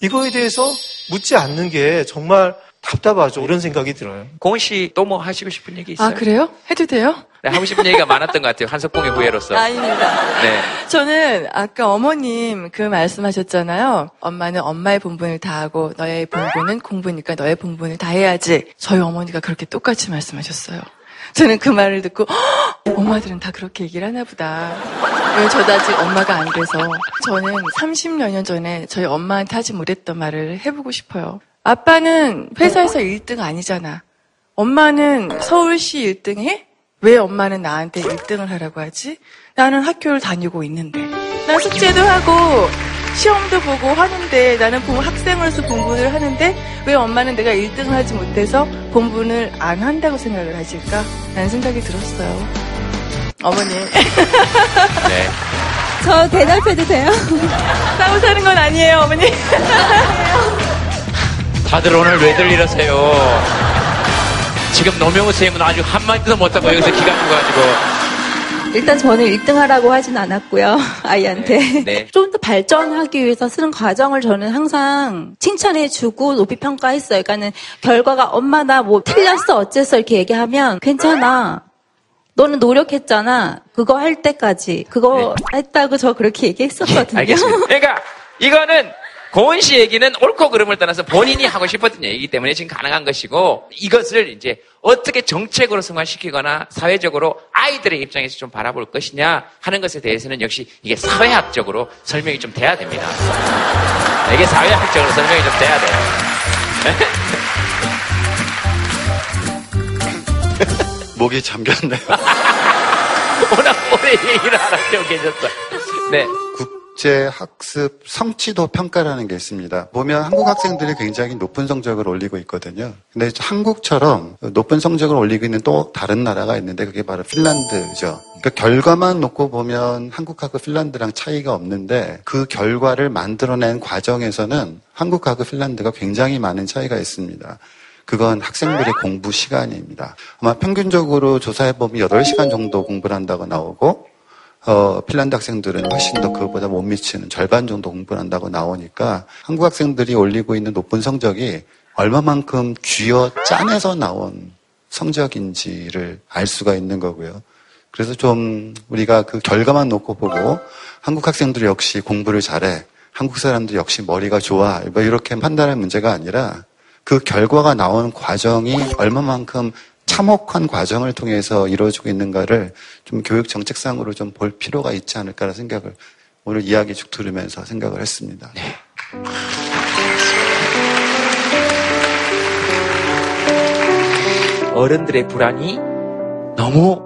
S11: 이거에 대해서 묻지 않는 게 정말 답답하죠. 이런 생각이 들어요.
S1: 고은 씨 또 뭐 하시고 싶은 얘기 있어요?
S14: 아, 그래요? 해도 돼요?
S1: 네, 하고 싶은 얘기가 많았던 것 같아요. 한석봉의 후예로서.
S14: 아닙니다.
S1: 네.
S14: 저는 아까 어머님 그 말씀하셨잖아요. 엄마는 엄마의 본분을 다하고 너의 본분은 공부니까 너의 본분을 다해야지. 저희 어머니가 그렇게 똑같이 말씀하셨어요. 저는 그 말을 듣고 "헉, 엄마들은 다 그렇게 얘기를 하나 보다. 왜 저도 아직 엄마가 안 돼서 저는 30여 년 전에 저희 엄마한테 하지 못했던 말을 해보고 싶어요. 아빠는 회사에서 1등 아니잖아. 엄마는 서울시 1등 해? 왜 엄마는 나한테 1등을 하라고 하지? 나는 학교를 다니고 있는데. 난 숙제도 하고, 시험도 보고 하는데, 나는 공- 학생으로서 공부를 하는데, 왜 엄마는 내가 1등을 하지 못해서 본분을 안 한다고 생각을 하실까? 라는 생각이 들었어요. 어머니.
S1: 네.
S16: 저 대답해도 돼요?
S14: 싸우자는 건 아니에요, 어머니.
S1: 다들 오늘 왜들 이러세요? 지금 노명우 선생님은 아주 한마디도 못하고 여기서 기가 죽어가지고.
S16: 일단 저는 1등 하라고 하진 않았고요. 아이한테.
S1: 네.
S16: 좀 더 발전하기 위해서 쓰는 과정을 저는 항상 칭찬해주고 높이 평가했어요. 그러니까는 결과가 엄마 나 뭐 틀렸어 어째서 이렇게 얘기하면 괜찮아. 너는 노력했잖아. 그거 할 때까지. 그거 했다고 저 그렇게 얘기했었거든요.
S1: 네. 알겠습니다. 그러니까 이거는 고은 씨 얘기는 옳고 그름을 떠나서 본인이 하고 싶었던 얘기이기 때문에 지금 가능한 것이고 이것을 이제 어떻게 정책으로 승화시키거나 사회적으로 아이들의 입장에서 좀 바라볼 것이냐 하는 것에 대해서는 역시 이게 사회학적으로 설명이 좀 돼야 됩니다. 이게 사회학적으로 설명이 좀 돼야 돼요.
S10: 목이 잠겼네요.
S1: 워낙 오래 얘기를 안 하시고 계셨어. 네.
S10: 국 제 학습 성취도 평가라는 게 있습니다. 보면 한국 학생들이 굉장히 높은 성적을 올리고 있거든요. 근데 한국처럼 높은 성적을 올리고 있는 또 다른 나라가 있는데 그게 바로 핀란드죠. 그러니까 결과만 놓고 보면 한국하고 핀란드랑 차이가 없는데 그 결과를 만들어낸 과정에서는 한국하고 핀란드가 굉장히 많은 차이가 있습니다. 그건 학생들의 공부 시간입니다. 아마 평균적으로 조사해보면 8시간 정도 공부를 한다고 나오고, 어, 핀란드 학생들은 훨씬 더 그것보다 못 미치는 절반 정도 공부를 한다고 나오니까 한국 학생들이 올리고 있는 높은 성적이 얼마만큼 쥐어 짜내서 나온 성적인지를 알 수가 있는 거고요. 그래서 좀 우리가 그 결과만 놓고 보고 한국 학생들 역시 공부를 잘해. 한국 사람들 역시 머리가 좋아. 뭐 이렇게 판단할 문제가 아니라 그 결과가 나온 과정이 얼마만큼 참혹한 과정을 통해서 이루어지고 있는가를 좀 교육 정책상으로 좀 볼 필요가 있지 않을까라는 생각을 오늘 이야기 쭉 들으면서 생각을 했습니다.
S1: 어른들의 불안이 너무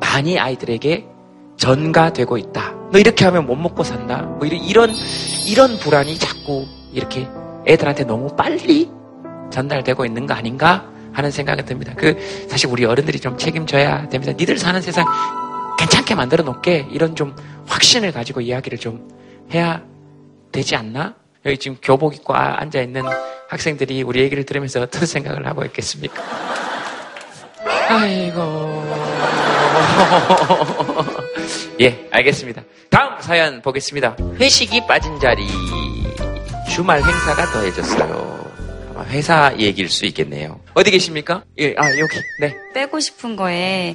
S1: 많이 아이들에게 전가되고 있다. 너 이렇게 하면 못 먹고 산다. 뭐 이런 이런 이런 불안이 자꾸 이렇게 애들한테 너무 빨리 전달되고 있는 거 아닌가 하는 생각이 듭니다. 그 사실 우리 어른들이 좀 책임져야 됩니다. 니들 사는 세상 괜찮게 만들어 놓게 이런 좀 확신을 가지고 이야기를 좀 해야 되지 않나? 여기 지금 교복 입고 아- 앉아 있는 학생들이 우리 얘기를 들으면서 어떤 생각을 하고 있겠습니까? 아이고. 예, 알겠습니다. 다음 사연 보겠습니다. 회식이 빠진 자리. 주말 행사가 더해졌어요. 회사 얘기일 수 있겠네요. 어디 계십니까? 예, 아, 여기. 네.
S18: 빼고 싶은 거에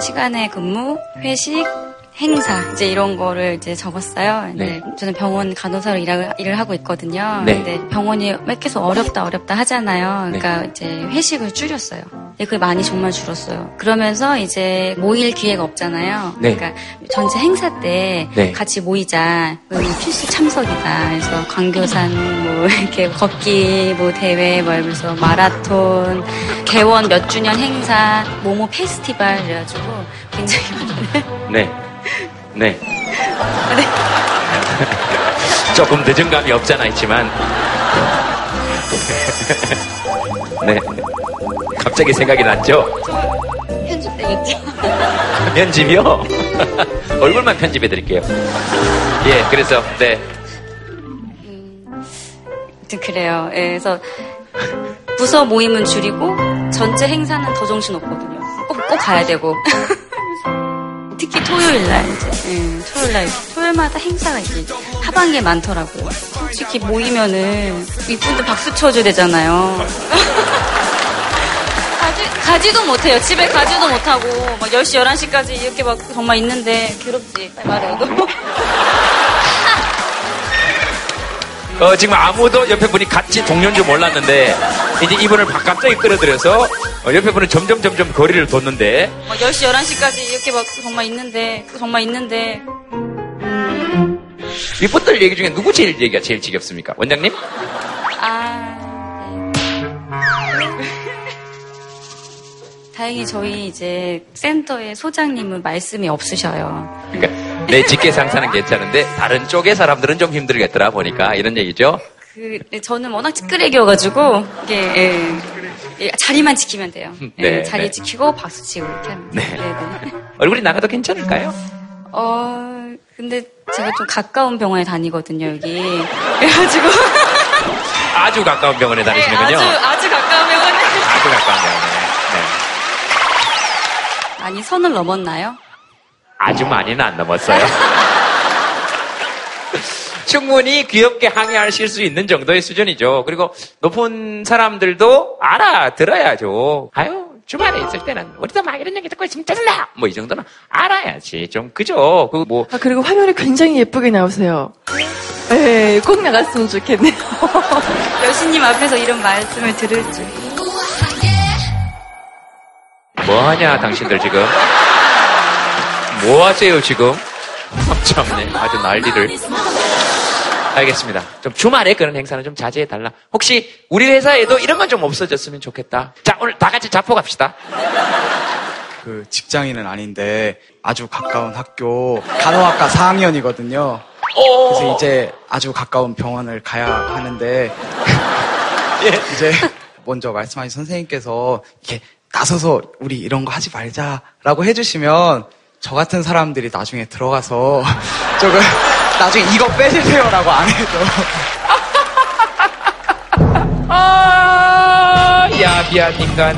S18: 시간에 근무, 회식, 행사 이제 이런 거를 이제 적었어요.
S1: 네.
S18: 네. 저는 병원 간호사로 일하, 일을 하고 있거든요.
S1: 네.
S18: 근데 병원이 왜 계속 어렵다 어렵다 하잖아요.
S1: 네.
S18: 그러니까 이제 회식을 줄였어요. 네, 그게 많이 정말 줄었어요. 그러면서 이제 모일 기회가 없잖아요.
S1: 네.
S18: 그러니까 전체 행사 때
S1: 네.
S18: 같이 모이자. 필수 참석이다. 그래서 광교산 뭐 이렇게 걷기 뭐 대회 뭐 이러면서 마라톤 개원 몇 주년 행사 모모 페스티벌 이래가지고 굉장히 많은
S1: 네. 네. 조금 늦은 감이 없잖아 있지만. 네. 갑자기 생각이 났죠?
S18: 편집되겠죠.
S1: 편집이요? 얼굴만 편집해 드릴게요. 예, 그래서, 네.
S18: 아무튼 그래요. 예, 그래서 부서 모임은 줄이고 전체 행사는 더 정신 없거든요. 꼭, 꼭 가야 되고. 특히 토요일 날 예, 토요일 날 토요일마다 행사가 이제 하반기에 많더라고요. 솔직히 모이면은 이분들 박수 쳐줘야 되잖아요. 가지, 가지도 못해요. 집에 가지도 못하고 막 10시 11시까지 이렇게 막 정말 있는데 괴롭지. 말해요.
S1: 어, 지금 아무도 옆에 분이 같이 동료인 줄 몰랐는데, 이제 이분을 바- 갑자기 끌어들여서, 어, 옆에 분은 점점 점점 거리를 뒀는데,
S18: 막 10시 11시까지 이렇게 막 정말 있는데 정말 있는데
S1: 이분들 얘기 중에 누구 제일 얘기가 제일 지겹습니까? 원장님?
S18: 아 네. 다행히 저희 이제 센터의 소장님은 말씀이 없으셔요.
S1: 그러니까 내 직계 상사는 괜찮은데 다른 쪽의 사람들은 좀 힘들겠더라 보니까 이런 얘기죠.
S18: 그 네, 저는 워낙 찌끄레기여가지고 이게 예, 예, 자리만 지키면 돼요. 예,
S1: 네,
S18: 자리
S1: 네.
S18: 지키고 박수 치고 이렇게 하면.
S1: 네.
S18: 네, 네.
S1: 얼굴이 나가도 괜찮을까요?
S18: 어 근데 제가 좀 가까운 병원에 다니거든요 여기. 그래가지고
S1: 아주 가까운 병원에
S18: 네,
S1: 다니시는군요.
S18: 아주 아주 가까운 병원에.
S1: 아주 가까운 병원에. 네.
S18: 아니 선을 넘었나요?
S1: 아주 많이는 안 넘었어요. 충분히 귀엽게 항의하실 수 있는 정도의 수준이죠. 그리고 높은 사람들도 알아들어야죠. 아유, 주말에 있을 때는 우리도 막 이런 얘기 듣고 있으면 짜증나! 뭐 이 정도는 알아야지. 좀, 그죠? 그 뭐,
S14: 아, 그리고 화면이 굉장히 예쁘게 나오세요. 네, 꼭 나갔으면 좋겠네요.
S18: 여신님 앞에서 이런 말씀을 들을 줄.
S1: 뭐 하냐, 당신들 지금? 뭐 하세요, 지금? 참네. 아주 난리를. 알겠습니다. 좀 주말에 그런 행사는 좀 자제해 달라. 혹시 우리 회사에도 이런 건 좀 없어졌으면 좋겠다. 자, 오늘 다 같이 자포 갑시다.
S19: 그 직장인은 아닌데 아주 가까운 학교 간호학과 4학년이거든요. 그래서 이제 아주 가까운 병원을 가야 하는데 이제 먼저 말씀하신 선생님께서 이렇게 나서서 우리 이런 거 하지 말자라고 해주시면 저 같은 사람들이 나중에 들어가서 조금 나중에 이거 빼주세요라고 안 해도
S1: 아, 야비한 인간.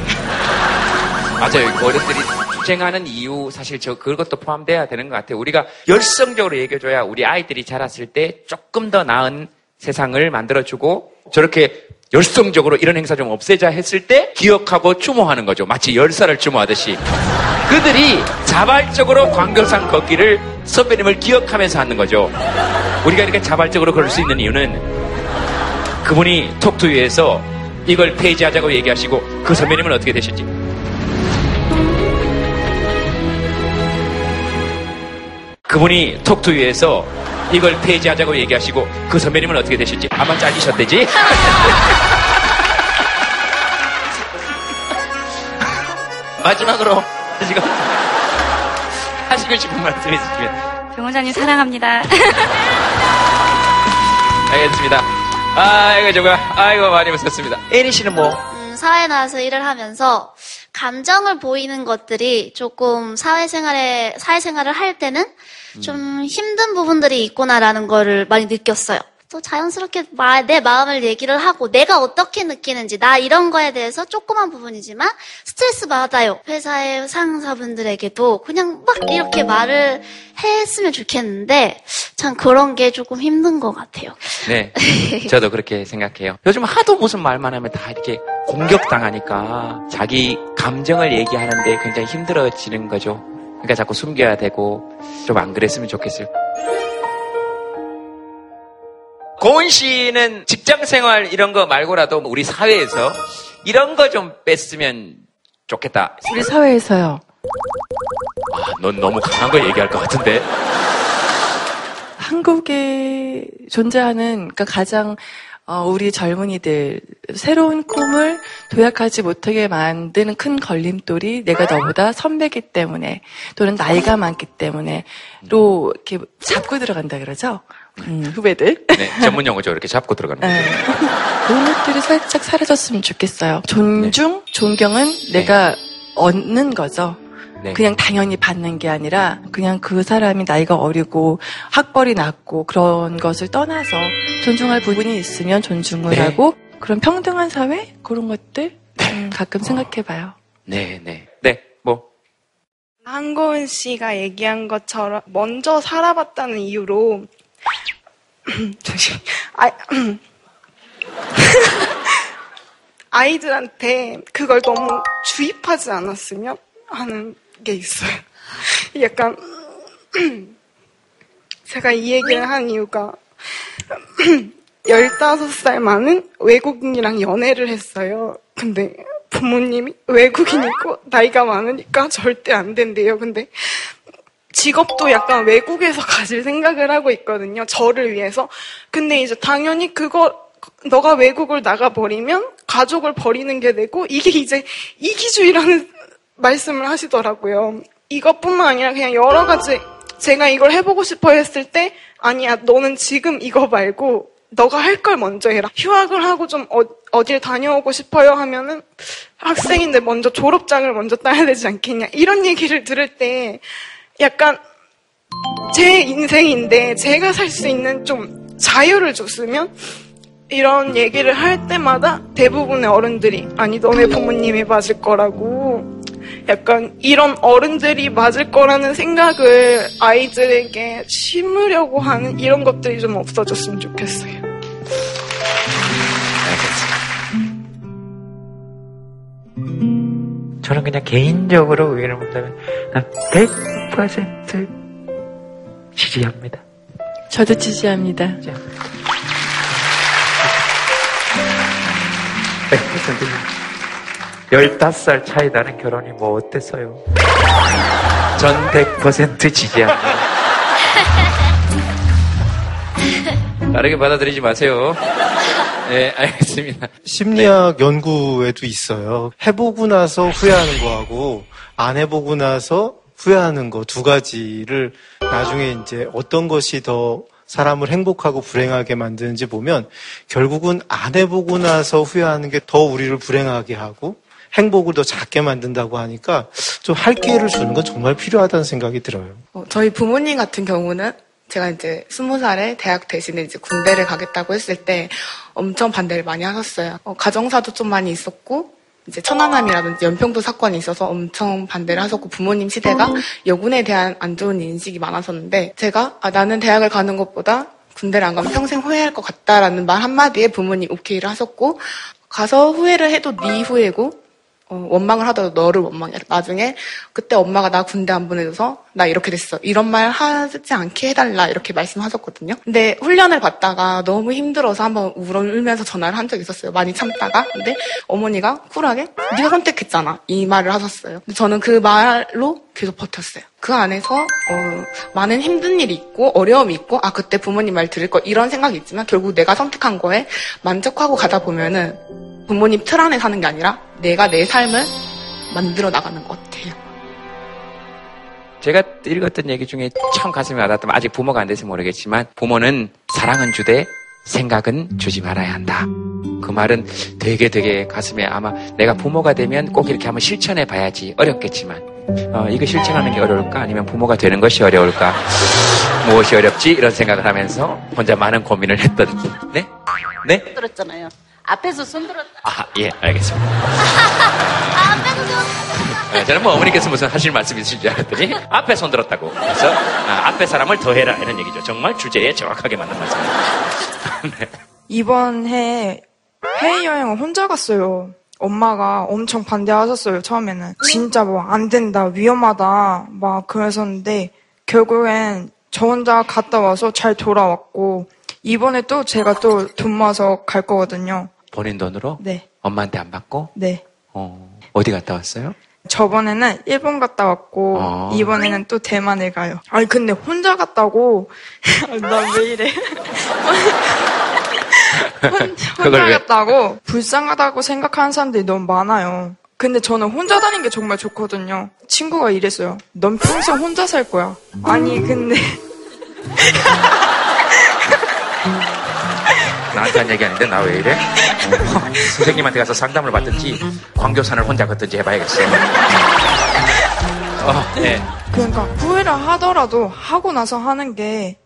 S1: 맞아요. 그 어른들이 투쟁하는 이유 사실 저 그것도 포함돼야 되는 것 같아요. 우리가 열성적으로 얘기해줘야 우리 아이들이 자랐을 때 조금 더 나은 세상을 만들어주고 저렇게 열성적으로 이런 행사 좀 없애자 했을 때 기억하고 추모하는 거죠. 마치 열사를 추모하듯이. 그들이 자발적으로 광교산 걷기를 선배님을 기억하면서 하는 거죠. 우리가 이렇게 자발적으로 걸을 수 있는 이유는 그분이 톡투유에서 이걸 폐지하자고 얘기하시고 그 선배님은 어떻게 되실지. 그분이 톡투유에서 이걸 폐지하자고 얘기하시고 그 선배님은 어떻게 되실지 아마 잘리셨대지? 마지막으로 지금 하시고 싶은 말씀 있으시면
S18: 병원장님 사랑합니다.
S1: 알겠습니다. 아이고 정말 아이고 많이 웃었습니다. 에리 씨는 뭐
S9: 음, 사회에 나와서 일을 하면서 감정을 보이는 것들이 조금 사회생활에 사회생활을 할 때는 좀 힘든 부분들이 있구나라는 거를 많이 느꼈어요. 또 자연스럽게 마- 내 마음을 얘기를 하고 내가 어떻게 느끼는지 나 이런 거에 대해서 조그만 부분이지만 스트레스 받아요. 회사의 상사분들에게도 그냥 막 이렇게 말을 했으면 좋겠는데 참 그런 게 조금 힘든 것 같아요.
S1: 네, 저도 그렇게 생각해요. 요즘 하도 무슨 말만 하면 다 이렇게 공격당하니까 자기 감정을 얘기하는데 굉장히 힘들어지는 거죠. 그러니까 자꾸 숨겨야 되고 좀 안 그랬으면 좋겠어요. 고은 씨는 직장 생활 이런 거 말고라도 우리 사회에서 이런 거 좀 뺐으면 좋겠다.
S14: 우리 사회에서요.
S1: 아, 넌 너무 강한 거 얘기할 것 같은데.
S14: 한국에 존재하는 그러니까 가장 어, 우리 젊은이들 새로운 꿈을 도약하지 못하게 만드는 큰 걸림돌이 내가 너보다 선배기 때문에 또는 나이가 많기 때문에 로 이렇게 잡고 들어간다 그러죠. 음, 후배들.
S1: 네, 전문 용어죠. 이렇게 잡고 들어가는 거.
S14: 네. 그런 것들이 살짝 사라졌으면 좋겠어요. 존중, 존경은 내가 얻는 거죠.
S1: 네.
S14: 그냥 당연히 받는 게 아니라 그냥 그 사람이 나이가 어리고 학벌이 낮고 그런 것을 떠나서 존중할 부분이 있으면 존중을
S1: 네.
S14: 하고 그런 평등한 사회 그런 것들 음, 가끔 생각해봐요.
S1: 네, 네. 네, 뭐.
S20: 한고은 씨가 얘기한 것처럼 먼저 살아봤다는 이유로 잠시 아, 아이들한테 그걸 너무 주입하지 않았으면 하는 게 있어요. 약간 제가 이 얘기를 한 이유가 15살 많은 외국인이랑 연애를 했어요. 근데 부모님이 외국인이고 나이가 많으니까 절대 안 된대요. 근데 직업도 약간 외국에서 가질 생각을 하고 있거든요. 저를 위해서. 근데 이제 당연히 그거 너가 외국을 나가버리면 가족을 버리는 게 되고 이게 이제 이기주의라는 말씀을 하시더라고요. 이것뿐만 아니라 그냥 여러 가지 제가 이걸 해보고 싶어 했을 때 아니야 너는 지금 이거 말고 너가 할 걸 먼저 해라. 휴학을 하고 좀 어, 어딜 다녀오고 싶어요 하면은 학생인데 먼저 졸업장을 먼저 따야 되지 않겠냐. 이런 얘기를 들을 때 약간 제 인생인데 제가 살 수 있는 좀 자유를 줬으면 이런 얘기를 할 때마다 대부분의 어른들이 아니 너네 부모님이 맞을 거라고 약간 이런 어른들이 맞을 거라는 생각을 아이들에게 심으려고 하는 이런 것들이 좀 없어졌으면 좋겠어요.
S1: 저는 그냥 개인적으로 의견을 묻자면 난 100% 지지합니다.
S14: 저도 지지합니다.
S1: 100%. 15살 차이 나는 결혼이 뭐 어땠어요? 전 100% 지지합니다. 다르게 받아들이지 마세요. 네, 알겠습니다.
S11: 심리학 연구에도 있어요. 해보고 나서 후회하는 거하고 안 해보고 나서 후회하는 거 두 가지를 나중에 이제 어떤 것이 더 사람을 행복하고 불행하게 만드는지 보면 결국은 안 해보고 나서 후회하는 게 더 우리를 불행하게 하고 행복을 더 작게 만든다고 하니까 좀 할 기회를 주는 건 정말 필요하다는 생각이 들어요.
S21: 어, 저희 부모님 같은 경우는 제가 이제 스무 살에 대학 대신에 이제 군대를 가겠다고 했을 때 엄청 반대를 많이 하셨어요. 어, 가정사도 좀 많이 있었고 이제 천안함이라든지 연평도 사건이 있어서 엄청 반대를 하셨고 부모님 시대가 여군에 대한 안 좋은 인식이 많았었는데 제가 아, 나는 대학을 가는 것보다 군대를 안 가면 평생 후회할 것 같다라는 말 한마디에 부모님 오케이를 하셨고 가서 후회를 해도 네 후회고 어, 원망을 하더라도 너를 원망해. 나중에 그때 엄마가 나 군대 안 보내줘서 나 이렇게 됐어. 이런 말 하지 않게 해달라 이렇게 말씀하셨거든요. 근데 훈련을 받다가 너무 힘들어서 한번 울면서 전화를 한 적이 있었어요. 많이 참다가. 근데 어머니가 쿨하게 네가 선택했잖아. 이 말을 하셨어요. 근데 저는 그 말로 계속 버텼어요. 그 안에서 어, 많은 힘든 일이 있고 어려움이 있고 아 그때 부모님 말 들을 거 이런 생각이 있지만 결국 내가 선택한 거에 만족하고 가다 보면은 부모님 틀 안에 사는 게 아니라 내가 내 삶을 만들어 나가는 것 같아요.
S1: 제가 읽었던 얘기 중에 참 가슴이 와닿았던 아직 부모가 안 돼서 모르겠지만 부모는 사랑은 주되 생각은 주지 말아야 한다. 그 말은 되게 되게 가슴에 아마 내가 부모가 되면 꼭 이렇게 한번 실천해 봐야지 어렵겠지만 어, 이거 실천하는 게 어려울까 아니면 부모가 되는 것이 어려울까 무엇이 어렵지 이런 생각을 하면서 혼자 많은 고민을 했던 네? 네?
S22: 들었잖아요. 앞에서 손 들었다.
S1: 아, 예, 알겠습니다. 네, 저는 뭐 어머니께서 무슨 하실 말씀 있으신 줄 알았더니 앞에 손 들었다고. 그래서 아, 앞에 사람을 더해라 이런 얘기죠. 정말 주제에 정확하게 맞는 말씀입니다.
S23: 이번 해에 해외 여행을 혼자 갔어요. 엄마가 엄청 반대하셨어요, 처음에는. 진짜 뭐 안 된다, 위험하다, 막 그러셨는데, 결국엔 저 혼자 갔다 와서 잘 돌아왔고, 이번에 또 제가 또 돈 모아서 갈 거거든요.
S1: 본인 돈으로?
S23: 네.
S1: 엄마한테 안 받고?
S23: 네.
S1: 어, 어디 갔다 왔어요?
S23: 저번에는 일본 갔다 왔고,
S1: 어.
S23: 이번에는 또 대만을 가요. 아니, 근데 혼자 갔다고, 나왜 이래. 혼자
S1: 왜?
S23: 갔다고 불쌍하다고 생각하는 사람들이 너무 많아요. 근데 저는 혼자 다니는 게 정말 좋거든요. 친구가 이랬어요. 넌 평생 혼자 살 거야. 아니, 근데.
S1: 나한테 한 얘기 아닌데 나 왜 이래? 어, 선생님한테 가서 상담을 받든지 광교산을 혼자 걷든지 해봐야겠어요. 어, 네.
S23: 그러니까 후회를 하더라도 하고 나서 하는 게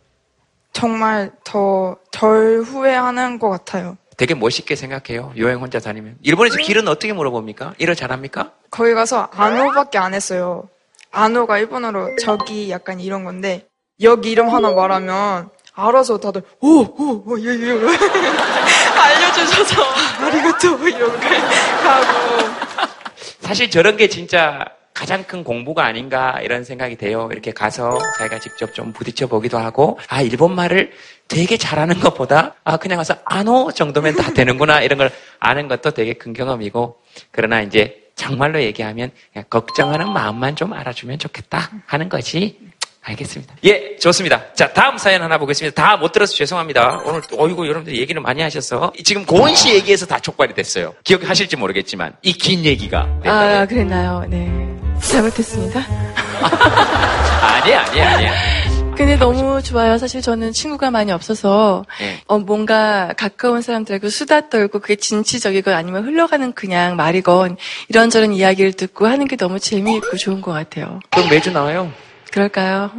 S23: 정말 더 덜 후회하는 것 같아요.
S1: 되게 멋있게 생각해요. 여행 혼자 다니면. 일본에서 길은 어떻게 물어봅니까? 일을 잘합니까?
S23: 거기 가서 안오밖에 안 했어요. 안오가 일본어로 저기 약간 이런 건데 여기 이름 하나 말하면 알아서 다들 오오 예 예 알려주셔서 아리가또 이러고 가고
S1: 사실 저런 게 진짜 가장 큰 공부가 아닌가 이런 생각이 돼요. 이렇게 가서 자기가 직접 좀 부딪혀 보기도 하고, 아, 일본 말을 되게 잘하는 것보다, 아, 그냥 가서 아노 정도면 다 되는구나 이런 걸 아는 것도 되게 큰 경험이고, 그러나 이제 정말로 얘기하면 그냥 걱정하는 마음만 좀 알아주면 좋겠다 하는 거지. 알겠습니다. 예, 좋습니다. 자, 다음 사연 하나 보겠습니다. 다 못 들어서 죄송합니다. 오늘, 또 어이구, 여러분들 얘기를 많이 하셔서. 지금 고은 씨 얘기에서 다 촉발이 됐어요. 기억하실지 모르겠지만, 이 긴 얘기가.
S14: 아, 그랬나요? 네. 잘못했습니다.
S1: 아니, 아니, 아니.
S14: 근데 너무 좋아요. 사실 저는 친구가 많이 없어서
S1: 예.
S14: 어, 뭔가 가까운 사람들하고 수다 떨고 그게 진취적이건 아니면 흘러가는 그냥 말이건 이런저런 이야기를 듣고 하는 게 너무 재미있고 좋은 것 같아요.
S1: 그럼 매주 나와요.
S14: 그럴까요?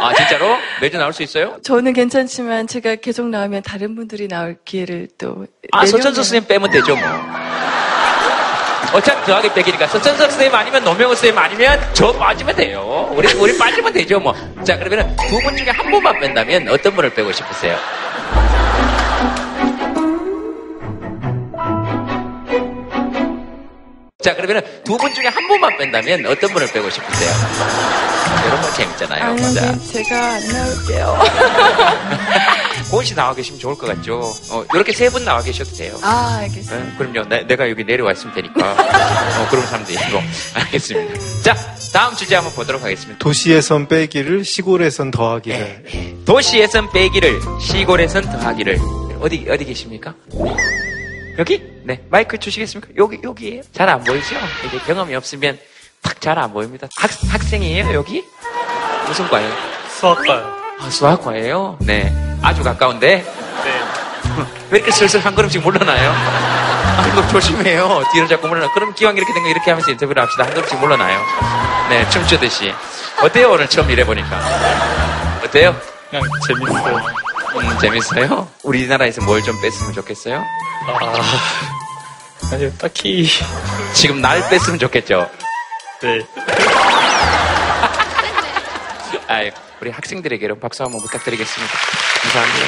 S1: 아, 진짜로? 매주 나올 수 있어요?
S14: 저는 괜찮지만 제가 계속 나오면 다른 분들이 나올 기회를 또
S1: 아, 서천석 선생님 빼면 되죠, 뭐. 어차피 더하기 빼기니까 서천석 선생님 아니면 노명호 선생님 아니면 저 빠지면 돼요. 우리, 우리 빠지면 되죠, 뭐. 자, 그러면 두 분 중에 한 분만 뺀다면 어떤 분을 빼고 싶으세요? 자, 그러면 두 분 중에 한 분만 뺀다면 어떤 분을 빼고 싶으세요? 이런 거 재밌잖아요.
S14: 아니,
S1: 자,
S14: 제가 안 나올게요.
S1: 고은 씨 나와 계시면 좋을 것 같죠? 어, 이렇게 세 분 나와 계셔도 돼요.
S14: 아, 알겠습니다.
S1: 네, 그럼요. 내, 내가 여기 내려와 있으면 되니까. 어, 그런 사람도 있고. 알겠습니다. 자, 다음 주제 한번 보도록 하겠습니다.
S11: 도시에선 빼기를 시골에선 더하기를.
S1: 도시에선 빼기를, 시골에선 더하기를. 어디, 어디 계십니까? 여기? 네. 마이크 주시겠습니까? 여기, 여기에요? 잘 안 보이죠? 이게 경험이 없으면 탁 잘 안 보입니다. 학, 학생이에요, 여기? 무슨 과예요?
S17: 수학과요.
S1: 아, 수학과예요? 네. 아주 가까운데?
S17: 네.
S1: 왜 이렇게 슬슬 한 걸음씩 물러나요? 아이고, 조심해요. 뒤로 자꾸 물러나. 그럼 기왕 이렇게 된 거 이렇게 하면서 인터뷰를 합시다. 한 걸음씩 물러나요. 네, 춤추듯이. 어때요, 오늘 처음 일해보니까? 어때요?
S17: 그냥 재밌어요.
S1: 음, 재밌어요? 우리나라에서 뭘 좀 뺐으면 좋겠어요?
S17: 아, 아니요, 딱히.
S1: 지금 날 뺐으면 좋겠죠?
S17: 네.
S1: 아이, 우리 학생들에게 여러분 박수 한번 부탁드리겠습니다. 감사합니다.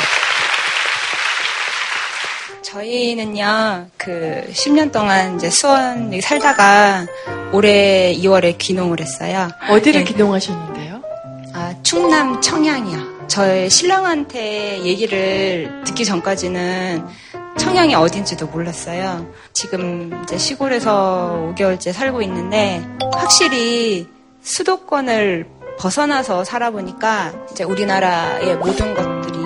S24: 저희는요, 그 10년 동안 이제 수원에 살다가 올해 2월에 귀농을 했어요.
S14: 어디를
S24: 네.
S14: 기동하셨는데요?
S24: 아, 충남 청양이요. 저의 신랑한테 얘기를 듣기 전까지는 청양이 어딘지도 몰랐어요. 지금 이제 시골에서 5개월째 살고 있는데 확실히 수도권을 벗어나서 살아보니까 이제 우리나라의 모든 것들이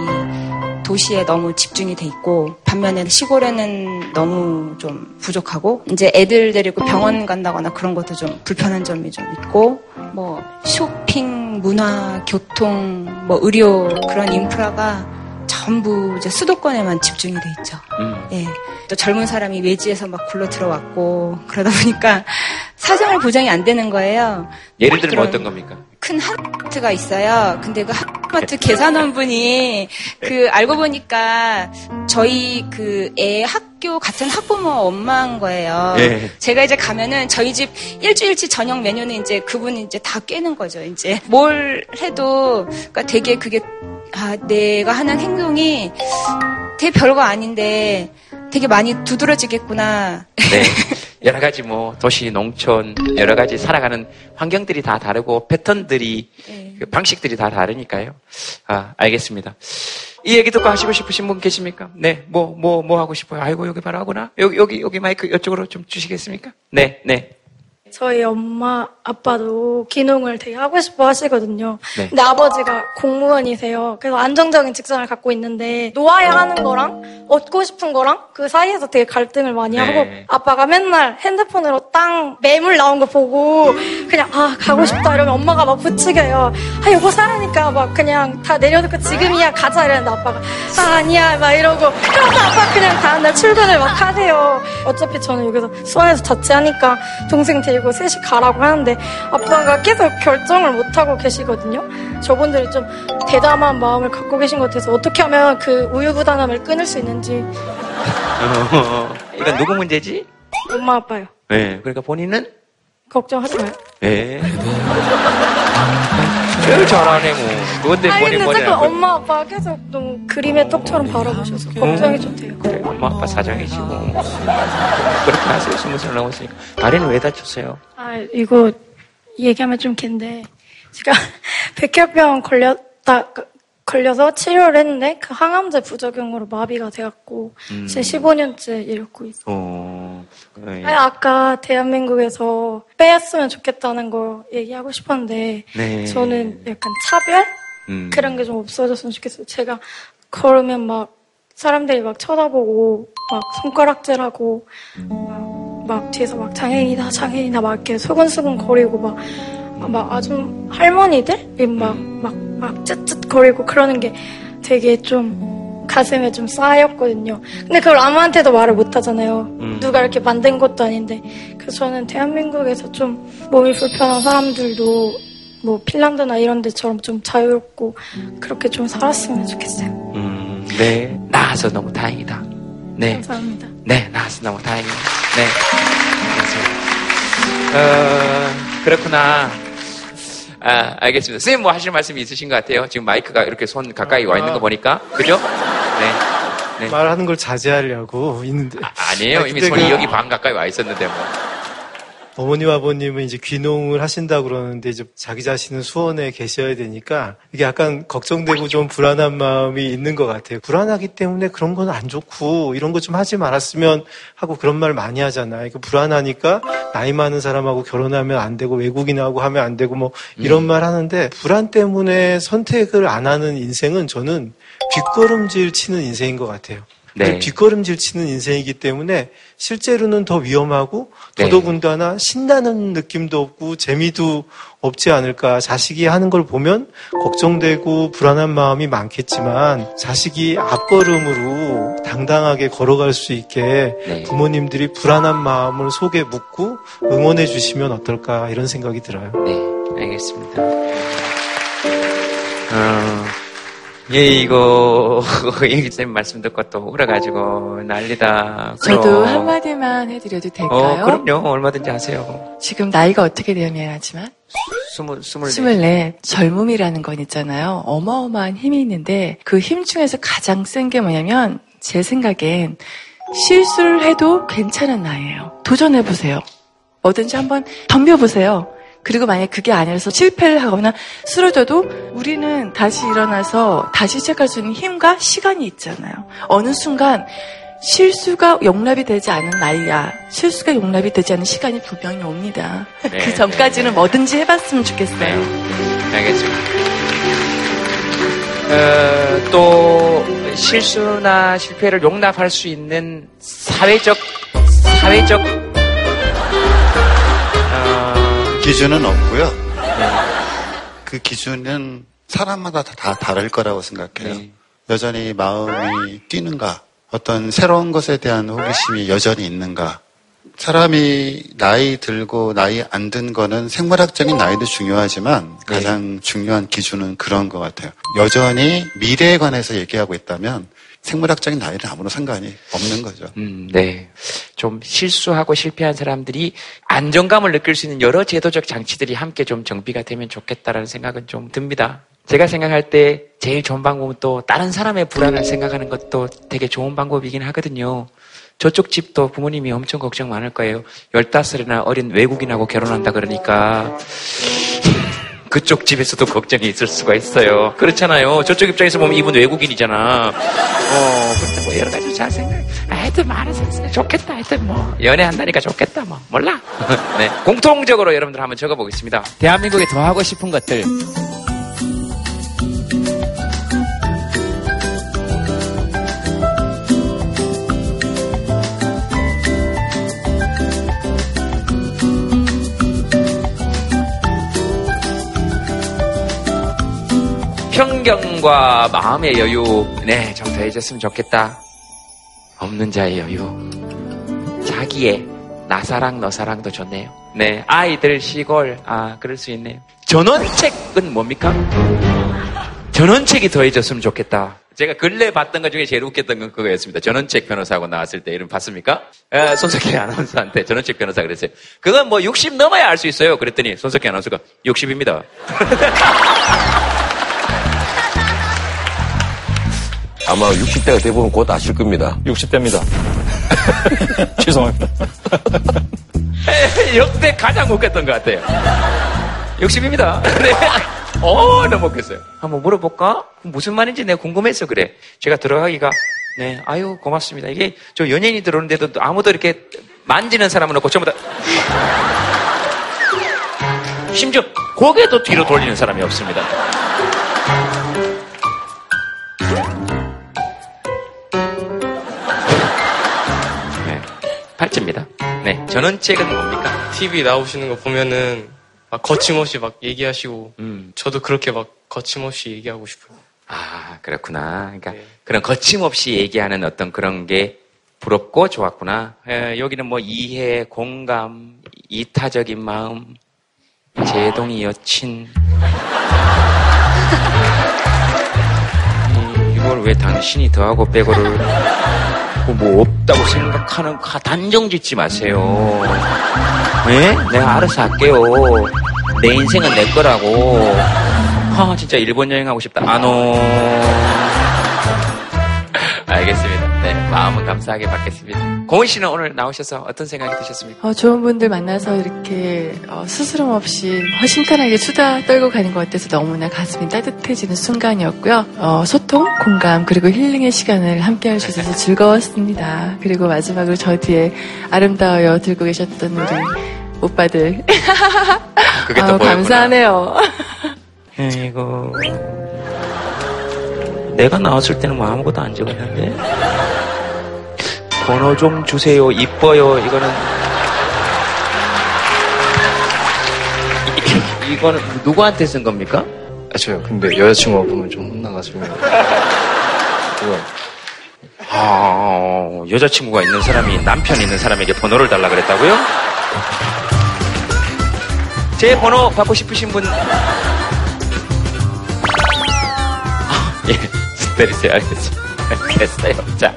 S24: 도시에 너무 집중이 돼 있고 반면에 시골에는 너무 좀 부족하고 이제 애들 데리고 병원 간다거나 그런 것도 좀 불편한 점이 좀 있고 뭐 쇼핑, 문화, 교통, 뭐 의료 그런 인프라가 전부 이제 수도권에만 집중이 돼 있죠. 예. 또 젊은 사람이 외지에서 막 굴러 들어왔고 그러다 보니까 사정을 보장이 안 되는 거예요.
S1: 예를 들면 어떤 겁니까?
S24: 큰 하마트가 있어요. 근데 그 하마트 계산원분이 그 알고 보니까 저희 그 애 학교 같은 학부모 엄마인 거예요.
S1: 예.
S24: 제가 이제 가면은 저희 집 일주일치 저녁 메뉴는 이제 그분이 이제 다 깨는 거죠. 이제 뭘 해도 그러니까 되게 그게 아 내가 하는 행동이 되게 별거 아닌데 되게 많이 두드러지겠구나.
S1: 네. 여러 가지 뭐 도시, 농촌, 여러 가지 살아가는 환경들이 다 다르고 패턴들이 그 방식들이 다 다르니까요. 아, 알겠습니다. 이 얘기 듣고 하시고 싶으신 분 계십니까? 네, 뭐, 뭐, 뭐 하고 싶어요? 아이고, 여기 바로 하구나. 여기, 여기, 여기 마이크 이쪽으로 좀 주시겠습니까? 네, 네.
S25: 저희 엄마, 아빠도 귀농을 되게 하고 싶어 하시거든요.
S1: 네.
S25: 근데 아버지가 공무원이세요. 그래서 안정적인 직장을 갖고 있는데 놓아야 하는 거랑 얻고 싶은 거랑 그 사이에서 되게 갈등을 많이
S26: 네.
S25: 하고 아빠가 맨날 핸드폰으로 땅 매물 나온 거 보고 그냥 아 가고 싶다 이러면 엄마가 막 부추겨요. 아 여보 사라니까 막 그냥 다 내려놓고 지금이야 가자 이랬는데 아빠가 아 아니야 막 이러고 그래서 아빠 그냥 다음날 출근을 막 하세요. 어차피 저는 여기서 수원에서 자취하니까 동생 데리고 셋이 가라고 하는데 아빠가 계속 결정을 못 하고 계시거든요. 저분들이 좀 대담한 마음을 갖고 계신 것 같아서 어떻게 하면 그 우유부단함을 끊을 수 있는지
S1: 어, 이건 누구 문제지?
S25: 엄마 아빠요.
S1: 네, 그러니까 본인은?
S25: 걱정하지 마요.
S1: 네. 제일 잘하네, 뭐. 그건데
S25: 아니
S1: 본인
S25: 근데
S1: 뭐냐.
S25: 자꾸 엄마 아빠가 계속 너무 그림의 떡처럼 바라보셔서 걱정이 좀 돼요.
S1: 그래, 엄마 아빠 사정이시고. 그렇게 하세요, 스무 살 넘었으니까. 다리는 왜 다쳤어요?
S25: 아 이거 얘기하면 좀 긴데 제가 백혈병 걸렸다 걸려서 치료를 했는데 그 항암제 부작용으로 마비가 돼갖고
S1: 음.
S25: 제 15년째 이렇고 있어요.
S1: 어, 네.
S25: 아까 대한민국에서 빼앗으면 좋겠다는 거 얘기하고 싶었는데
S1: 네.
S25: 저는 약간 차별
S1: 음.
S25: 그런 게 좀 없어졌으면 좋겠어요. 제가 걸으면 막 사람들이 막 쳐다보고 막 손가락질하고 막, 막 뒤에서 막 장애인이다 장애인이다 막 이렇게 소근소근 거리고 막, 막 아주 할머니들 막막 막 쯧쯧 거리고 그러는 게 되게 좀 가슴에 좀 쌓였거든요. 근데 그걸 아무한테도 말을 못 하잖아요.
S26: 음.
S25: 누가 이렇게 만든 것도 아닌데. 그래서 저는 대한민국에서 좀 몸이 불편한 사람들도 뭐 핀란드나 이런 데처럼 좀 자유롭고 그렇게 좀 살았으면 좋겠어요.
S1: 음, 네. 나아서 너무 다행이다. 네.
S25: 감사합니다.
S1: 네, 나아서 너무 다행이다. 네. 어, 그렇구나. 아, 알겠습니다. 선생님 뭐 하실 말씀이 있으신 것 같아요. 지금 마이크가 이렇게 손 가까이 와 있는 거 보니까. 그죠? 네. 네.
S11: 말하는 걸 자제하려고 있는데.
S1: 아 니에요.
S11: 아니,
S1: 이미
S11: 근데
S1: 손이
S11: 그
S1: 여기 반 가까이 와 있었는데 뭐.
S11: 어머님 아버님은 이제 귀농을 하신다 그러는데 이제 자기 자신은 수원에 계셔야 되니까 이게 약간 걱정되고 좀 불안한 마음이 있는 것 같아요. 불안하기 때문에 그런 건 안 좋고 이런 거 좀 하지 말았으면 하고 그런 말 많이 하잖아요. 그 불안하니까 나이 많은 사람하고 결혼하면 안 되고 외국인하고 하면 안 되고 뭐 이런 말 하는데 불안 때문에 선택을 안 하는 인생은 저는 뒷걸음질 치는 인생인 것 같아요.
S1: 네.
S11: 뒷걸음질 치는 인생이기 때문에 실제로는 더 위험하고
S1: 네.
S11: 더더군다나 신나는 느낌도 없고 재미도 없지 않을까. 자식이 하는 걸 보면 걱정되고 불안한 마음이 많겠지만 자식이 앞걸음으로 당당하게 걸어갈 수 있게
S1: 네.
S11: 부모님들이 불안한 마음을 속에 묻고 응원해 주시면 어떨까 이런 생각이 들어요.
S1: 네, 알겠습니다. 어, 예, 이거, 얘기쌤 말씀 듣고 또 울어가지고 난리다.
S26: 저도
S1: 그럼.
S26: 한마디만 해드려도
S1: 어,
S26: 될까요?
S1: 그럼요. 얼마든지 하세요.
S26: 지금 나이가 어떻게 되냐지만
S1: 스물, 스물네.
S14: 스물네. 젊음이라는 건 있잖아요. 어마어마한 힘이 있는데 그 힘 중에서 가장 센 게 뭐냐면 제 생각엔 실수를 해도 괜찮은 나이예요. 도전해보세요. 뭐든지 한번 덤벼보세요. 그리고 만약에 그게 아니라서 실패를 하거나 쓰러져도 우리는 다시 일어나서 다시 시작할 수 있는 힘과 시간이 있잖아요. 어느 순간 실수가 용납이 되지 않은 나이야. 실수가 용납이 되지 않은 시간이 분명히 옵니다.
S1: 네,
S14: 그 전까지는 뭐든지 해봤으면 좋겠어요.
S1: 알겠습니다. 어, 또 실수나 실패를 용납할 수 있는 사회적 사회적 어,
S10: 기준은 없고요. 그 기준은 사람마다 다, 다 다를 거라고 생각해요. 여전히 마음이 뛰는가, 어떤 새로운 것에 대한 호기심이 여전히 있는가. 사람이 나이 들고 나이 안 든 거는 생물학적인 나이도 중요하지만 가장 중요한 기준은 그런 것 같아요. 여전히 미래에 관해서 얘기하고 있다면 생물학적인 나이는 아무런 상관이 없는 거죠.
S1: 음, 네. 좀 실수하고 실패한 사람들이 안정감을 느낄 수 있는 여러 제도적 장치들이 함께 좀 정비가 되면 좋겠다라는 생각은 좀 듭니다. 제가 생각할 때 제일 좋은 방법은 또 다른 사람의 불안을 생각하는 것도 되게 좋은 방법이긴 하거든요. 저쪽 집도 부모님이 엄청 걱정 많을 거예요. 15살이나 어린 외국인하고 결혼한다 그러니까 그쪽 집에서도 걱정이 있을 수가 있어요. 그렇잖아요. 저쪽 입장에서 보면 이분 외국인이잖아. 어, 근데 뭐 여러 가지 잘 생각. 아, 하여튼 말해서 좋겠다. 하여튼 뭐 연애한다니까 좋겠다. 뭐 몰라. 네, 공통적으로 여러분들 한번 적어보겠습니다. 대한민국에 더 하고 싶은 것들. 편견과 마음의 여유, 네, 좀 더해졌으면 좋겠다. 없는 자의 여유. 자기의 나사랑, 너사랑도 좋네요. 네, 아이들, 시골, 아, 그럴 수 있네요. 전원책은 뭡니까? 전원책이 더해졌으면 좋겠다. 제가 근래 봤던 것 중에 제일 웃겼던 건 그거였습니다. 전원책 변호사하고 나왔을 때 이름 봤습니까? 에, 손석희 아나운서한테 전원책 변호사 그랬어요. 그건 뭐 60 넘어야 알 수 있어요. 그랬더니 손석희 아나운서가 60입니다.
S27: 아마 60대가 대부분 곧 아실 겁니다.
S28: 60대입니다. 죄송합니다.
S1: 역대 가장 웃겼던 것 같아요. 60입니다. 네. 어, 너무 웃겼어요. 한번 물어볼까? 무슨 말인지 내가 궁금해서 그래. 제가 들어가기가, 네, 아유, 고맙습니다. 이게 저 연예인이 들어오는데도 아무도 이렇게 만지는 사람은 없고 전부 다. 심지어 고개도 뒤로 돌리는 사람이 없습니다. 8째입니다. 네, 전원책은 뭡니까?
S26: TV 나오시는 거 보면은 막 거침없이 막 얘기하시고 음. 저도 그렇게 막 거침없이 얘기하고 싶어요.
S1: 아, 그렇구나. 그러니까 네. 그런 거침없이 얘기하는 어떤 그런 게 부럽고 좋았구나. 에, 여기는 뭐 이해, 공감, 이타적인 마음, 제동이 여친. 이걸 왜 당신이 더하고 빼고를. 뭐 없다고 생각하는 가- 단정 짓지 마세요. 네? 내가 알아서 할게요. 내 인생은 내 거라고. 아, 진짜 일본 여행하고 싶다. 아노. 알겠습니다. 네, 마음은 감사하게 받겠습니다. 고은 씨는 오늘 나오셔서 어떤 생각이 드셨습니까?
S14: 어, 좋은 분들 만나서 이렇게 어, 스스럼 없이 허심탄회하게 수다 떨고 가는 것 같아서 너무나 가슴이 따뜻해지는 순간이었고요. 어, 소통, 공감, 그리고 힐링의 시간을 함께 할 수 있어서 즐거웠습니다. 그리고 마지막으로 저 뒤에 아름다워요 들고 계셨던 우리 오빠들.
S1: 그게 또 보였구나.
S14: 감사하네요.
S1: 이거 내가 나왔을 때는 뭐 아무것도 안 적었는데 번호 좀 주세요 이뻐요 이거는 이- 이거는 누구한테 쓴 겁니까?
S26: 아, 저요. 근데 여자친구가 보면 좀 혼나가지고. 그거
S1: 아 여자친구가 있는 사람이 남편 있는 사람에게 번호를 달라 그랬다고요? 제 번호 받고 싶으신 분 아, 예, 기다리세요. 알겠습니다. 됐어요. 자.